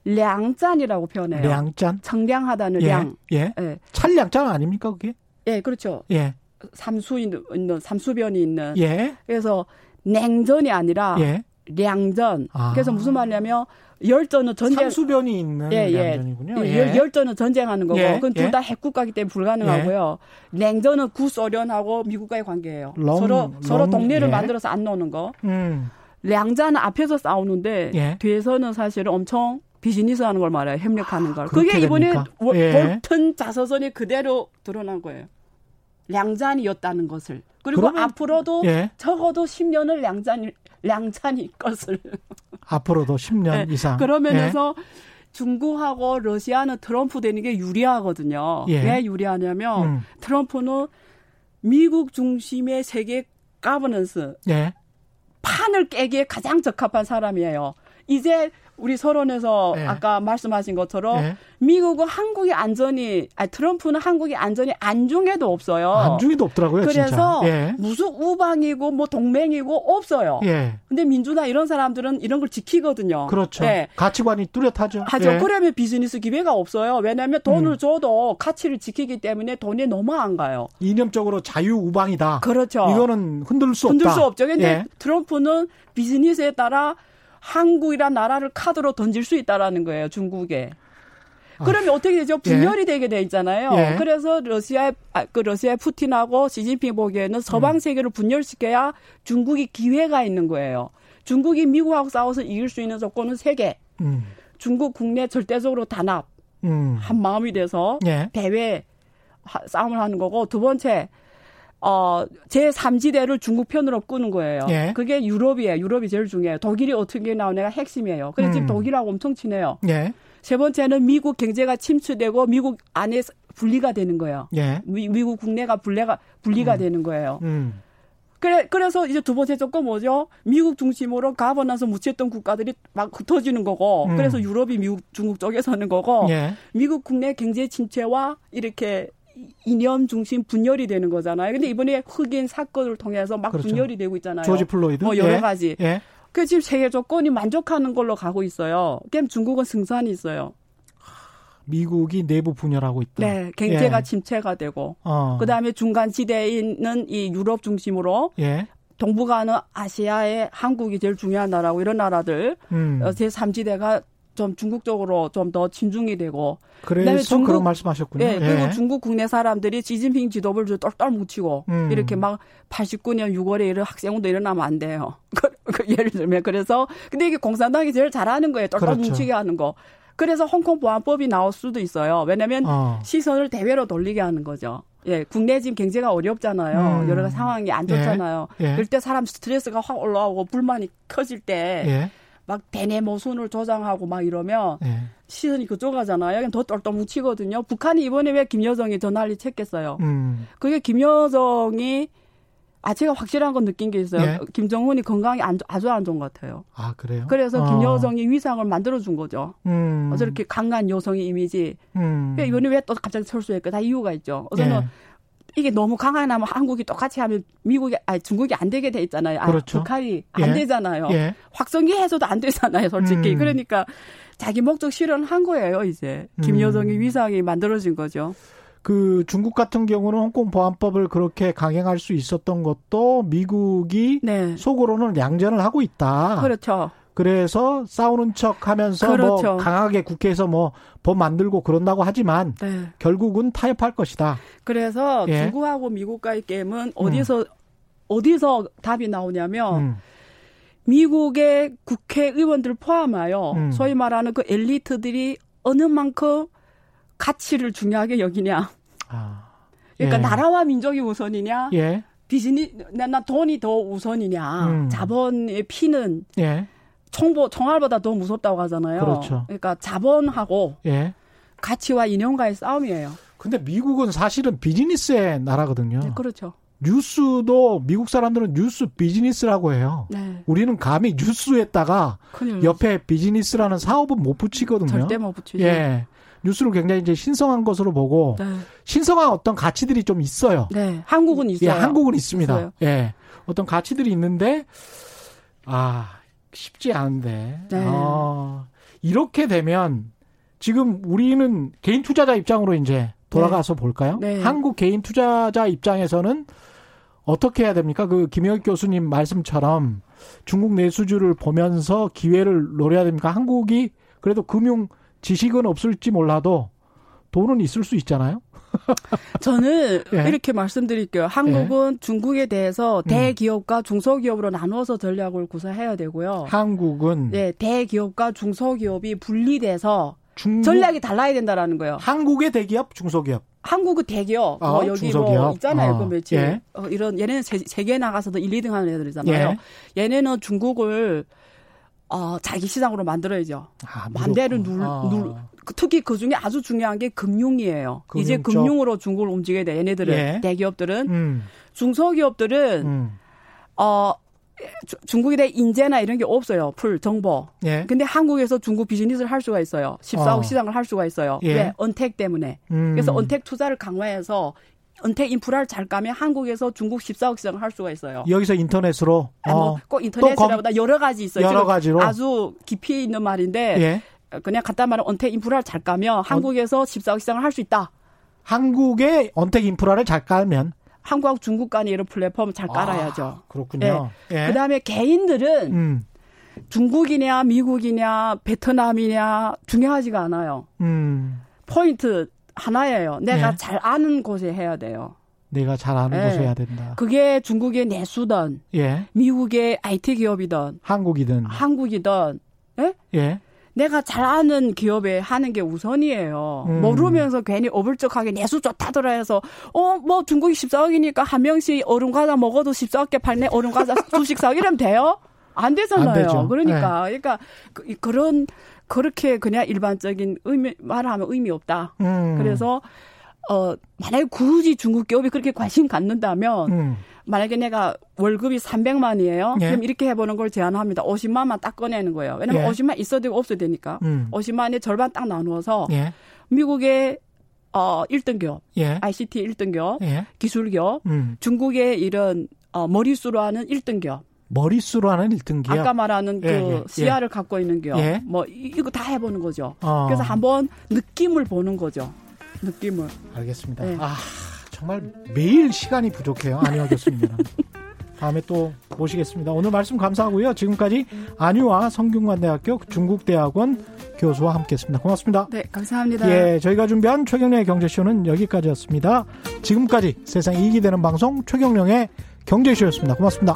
S3: 량짠이라고 표현해요.
S1: 량짠?
S3: 청량하다는 예, 량.
S1: 예. 예. 찰량짠 아닙니까, 그게?
S3: 예, 그렇죠. 예. 삼수 있는, 삼수변이 있는. 예. 그래서 냉전이 아니라 예. 량전. 아. 그래서 무슨 말이냐면 열전은 전쟁
S1: 삼수변이 있는 예, 예. 량전이군요.
S3: 예. 열, 열전은 전쟁하는 거고 예. 그건 둘다 예. 핵국가기 때문에 불가능하고요. 예. 냉전은 구소련하고 미국과의 관계예요. 롱, 서로 롱, 서로 동네를 예. 만들어서 안 노는 거. 음. 량전은 앞에서 싸우는데 뒤에서는 사실은 엄청 비즈니스 하는 걸 말해요. 협력하는 걸. 그게 이번에 볼튼 자서전이 그대로 드러난 거예요. 량잔이었다는 것을. 그리고 그러면, 앞으로도 예. 적어도 10년을 량잔 량찬이 것을
S1: 앞으로도 10년 네. 이상
S3: 그러면서 예. 중국하고 러시아는 트럼프 되는 게 유리하거든요. 예. 왜 유리하냐면 음. 트럼프는 미국 중심의 세계 가버넌스 예. 판을 깨기에 가장 적합한 사람이에요. 이제 우리 서론에서 네. 아까 말씀하신 것처럼 네. 미국은 한국의 안전이 아니 트럼프는 한국의 안전이 안중에도 없어요.
S1: 안중에도 없더라고요.
S3: 그래서 예. 무슨 우방이고 뭐 동맹이고 없어요. 예. 근데 민주당 이런 사람들은 이런 걸 지키거든요.
S1: 그렇죠. 네. 가치관이 뚜렷하죠.
S3: 하죠. 예. 그러면 비즈니스 기회가 없어요. 왜냐하면 돈을 음. 줘도 가치를 지키기 때문에 돈이 너무 안 가요.
S1: 이념적으로 자유 우방이다.
S3: 그렇죠.
S1: 이거는 흔들 수
S3: 흔들
S1: 없다.
S3: 흔들 수 없죠. 근데 예. 트럼프는 비즈니스에 따라 한국이란 나라를 카드로 던질 수 있다라는 거예요, 중국에. 그러면 아, 어떻게 되죠? 분열이 예. 되게 돼 있잖아요. 예. 그래서 러시아 아, 그 러시아의 푸틴하고 시진핑 보기에는 서방 음. 세계를 분열시켜야 중국이 기회가 있는 거예요. 중국이 미국하고 싸워서 이길 수 있는 조건은 세 개. 음. 중국 국내 절대적으로 단합. 음. 한 마음이 돼서 예. 대외 싸움을 하는 거고 두 번째 어, 제3지대를 중국 편으로 끄는 거예요. 예. 그게 유럽이에요. 유럽이 제일 중요해요. 독일이 어떻게 나오냐가 핵심이에요. 그래서 음. 지금 독일하고 엄청 친해요. 예. 세 번째는 미국 경제가 침투되고 미국 안에 분리가 되는 거예요. 예. 미, 국 국내가 분리가, 분리가 음. 되는 거예요. 음. 그래, 그래서 이제 두 번째 조건 뭐죠? 미국 중심으로 가버나서 묻혔던 국가들이 막 흩어지는 거고, 음. 그래서 유럽이 미국, 중국 쪽에 서는 거고, 예. 미국 국내 경제 침체와 이렇게 이념 중심 분열이 되는 거잖아요. 근데 이번에 흑인 사건을 통해서 막 그렇죠. 분열이 되고 있잖아요.
S1: 조지 플로이드.
S3: 뭐 여러 예. 가지. 예. 그 지금 세계 조건이 만족하는 걸로 가고 있어요. 그럼 중국은 승산이 있어요.
S1: 미국이 내부 분열하고 있다.
S3: 네, 경제가 예. 침체가 되고, 어. 그 다음에 중간 지대에 있는 이 유럽 중심으로 예. 동북아는 아시아의 한국이 제일 중요한 나라고 이런 나라들 음. 어, 제 3지대가 좀 중국 쪽으로 좀 더 친중이 되고
S1: 그래서 중국, 그런 말씀하셨군요.
S3: 네, 그리고 예. 중국 국내 사람들이 시진핑 지도부를 똘똘 뭉치고 음. 이렇게 막 89년 6월에 이런 학생운도 일어나면 안 돼요. 그, 그 예를 들면 그래서 근데 이게 공산당이 제일 잘하는 거예요. 똘똘 그렇죠. 뭉치게 하는 거. 그래서 홍콩 보안법이 나올 수도 있어요. 왜냐하면 어. 시선을 대외로 돌리게 하는 거죠. 예, 국내 지금 경제가 어렵잖아요. 음. 여러 가지 상황이 안 좋잖아요. 예. 예. 그럴 때 사람 스트레스가 확 올라오고 불만이 커질 때 예. 막 대내 모순을 조장하고 막 이러면 네. 시선이 그쪽 가잖아요. 더 똘똘 뭉치거든요. 북한이 이번에 왜 김여정이 저 난리 쳤겠어요. 음. 그게 김여정이 아, 제가 확실한 건 느낀 게 있어요. 예. 김정은이 건강이 안, 아주 안 좋은 것 같아요.
S1: 아, 그래요?
S3: 그래서 어. 김여정이 위상을 만들어 준 거죠. 음. 저렇게 강한 여성의 이미지. 음. 이번에 왜 또 갑자기 철수했까? 다 이유가 있죠. 저는 예. 이게 너무 강하면 한국이 똑같이 하면 미국이 아니 중국이 안 되게 돼 있잖아요. 아, 그렇죠. 북한이 안 예. 되잖아요. 예. 확성기 해서도 안 되잖아요, 솔직히. 음. 그러니까 자기 목적 실현한 거예요, 이제. 김여정의 음. 위상이 만들어진 거죠.
S1: 그 중국 같은 경우는 홍콩 보안법을 그렇게 강행할 수 있었던 것도 미국이 네. 속으로는 양전을 하고 있다.
S3: 그렇죠.
S1: 그래서 싸우는 척 하면서 뭐 그렇죠. 뭐 강하게 국회에서 뭐 법 만들고 그런다고 하지만 네. 결국은 타협할 것이다.
S3: 그래서 예. 중국하고 미국과의 게임은 어디서 음. 어디서 답이 나오냐면 음. 미국의 국회의원들 포함하여 음. 소위 말하는 그 엘리트들이 어느 만큼 가치를 중요하게 여기냐. 아, 그러니까 예. 나라와 민족이 우선이냐. 예. 비즈니 나 돈이 더 우선이냐. 음. 자본의 피는 예. 총보 총알보다 더 무섭다고 하잖아요. 그렇죠. 그러니까 자본하고 예. 가치와 인연과의 싸움이에요.
S1: 근데 미국은 사실은 비즈니스의 나라거든요. 네,
S3: 그렇죠.
S1: 뉴스도 미국 사람들은 뉴스 비즈니스라고 해요. 네. 우리는 감히 뉴스에다가 옆에 비즈니스라는 사업은 못 붙이거든요.
S3: 절대 못 붙이죠.
S1: 예. 뉴스를 굉장히 이제 신성한 것으로 보고 네. 신성한 어떤 가치들이 좀 있어요.
S3: 네. 한국은 있어요.
S1: 예, 한국은 있습니다. 있어요. 예. 어떤 가치들이 있는데 아, 쉽지 않은데. 네. 아, 이렇게 되면 지금 우리는 개인 투자자 입장으로 이제 돌아가서 네. 볼까요? 네. 한국 개인 투자자 입장에서는 어떻게 해야 됩니까? 그 김영익 교수님 말씀처럼 중국 내수주를 보면서 기회를 노려야 됩니까? 한국이 그래도 금융 지식은 없을지 몰라도 돈은 있을 수 있잖아요.
S3: 저는 예. 이렇게 말씀드릴게요. 한국은 예. 중국에 대해서 음. 대기업과 중소기업으로 나누어서 전략을 구사해야 되고요.
S1: 한국은
S3: 네, 대기업과 중소기업이 분리돼서 중국, 전략이 달라야 된다라는 거예요.
S1: 한국의 대기업, 중소기업.
S3: 한국의 대기업, 아, 뭐 여기 뭐 중소기업. 뭐 있잖아요. 아, 그 며칠 예. 어, 이런 얘네는 세, 세계 나가서도 1, 2등 하는 애들이잖아요. 예. 얘네는 중국을 어, 자기 시장으로 만들어야죠. 아, 맘대로 눌, 아. 눌, 특히 그 중에 아주 중요한 게 금융이에요. 금융 이제 금융으로 중국을 움직여야 돼. 얘네들은 예. 대기업들은 음. 중소기업들은 음. 어 중국에 대한 인재나 이런 게 없어요. 풀 정보. 예. 근데 한국에서 중국 비즈니스를 할 수가 있어요. 14억 어. 시장을 할 수가 있어요. 예. 왜? 언택 때문에. 음. 그래서 언택 투자를 강화해서 은퇴 인프라를 잘 까면 한국에서 중국 14억 시장을 할 수가 있어요.
S1: 여기서 인터넷으로?
S3: 아, 뭐꼭 어. 인터넷이라보다 여러 가지 있어요.
S1: 여러 가지로?
S3: 아주 깊이 있는 말인데 예. 그냥 간단 말로 은퇴 인프라를 잘 까면 한국에서 14억 시장을 할 수 있다.
S1: 한국의 언택 인프라를 잘 깔면?
S3: 한국하고 중국 간의 이런 플랫폼을 잘 아, 깔아야죠.
S1: 아, 그렇군요.
S3: 예. 예. 그다음에 개인들은 음. 중국이냐 미국이냐 베트남이냐 중요하지가 않아요. 음. 포인트 하나예요. 내가 네. 잘 아는 곳에 해야 돼요.
S1: 내가 잘 아는 네. 곳에 해야 된다.
S3: 그게 중국의 내수든, 예. 미국의 IT 기업이든,
S1: 한국이든,
S3: 한국이든, 예? 예. 내가 잘 아는 기업에 하는 게 우선이에요. 음. 모르면서 괜히 어불쩍하게 내수 좋다더라 해서 어 뭐 중국이 14억이니까 한 명씩 얼음 과자 먹어도 14억 개 팔네 얼음 과자 주식 사 이러면 돼요? 안 되잖아요. 안 그러니까 네. 그러니까 그, 그런 그렇게 그냥 일반적인 의미 말하면 의미 없다. 음. 그래서 어 만약에 굳이 중국 기업이 그렇게 관심 갖는다면 음. 만약에 내가 월급이 300만이에요. 예. 그럼 이렇게 해보는 걸 제안합니다. 50만만 딱 꺼내는 거예요. 왜냐면 예. 50만 있어도 되고 없어도 되니까. 음. 50만의 절반 딱 나누어서 예. 미국의 어 1등 기업, 예. ICT 1등 기업, 예. 기술 기업, 음. 중국의 이런 어 머리수로 하는 1등 기업.
S1: 머릿수로 하는 1등 기업.
S3: 아까 말하는 예, 그 예, 시야를 예. 갖고 있는 기업. 예. 뭐 이거 다 해보는 거죠. 어. 그래서 한번 느낌을 보는 거죠. 느낌을.
S1: 알겠습니다. 예. 아 정말 매일 시간이 부족해요. 안희화 교수님 다음에 또 모시겠습니다. 오늘 말씀 감사하고요. 지금까지 안유화 성균관대학교 중국대학원 교수와 함께했습니다. 고맙습니다.
S3: 네, 감사합니다.
S1: 예, 저희가 준비한 최경련의 경제쇼는 여기까지였습니다. 지금까지 세상 이익이 되는 방송 최경령의 경제쇼였습니다. 고맙습니다.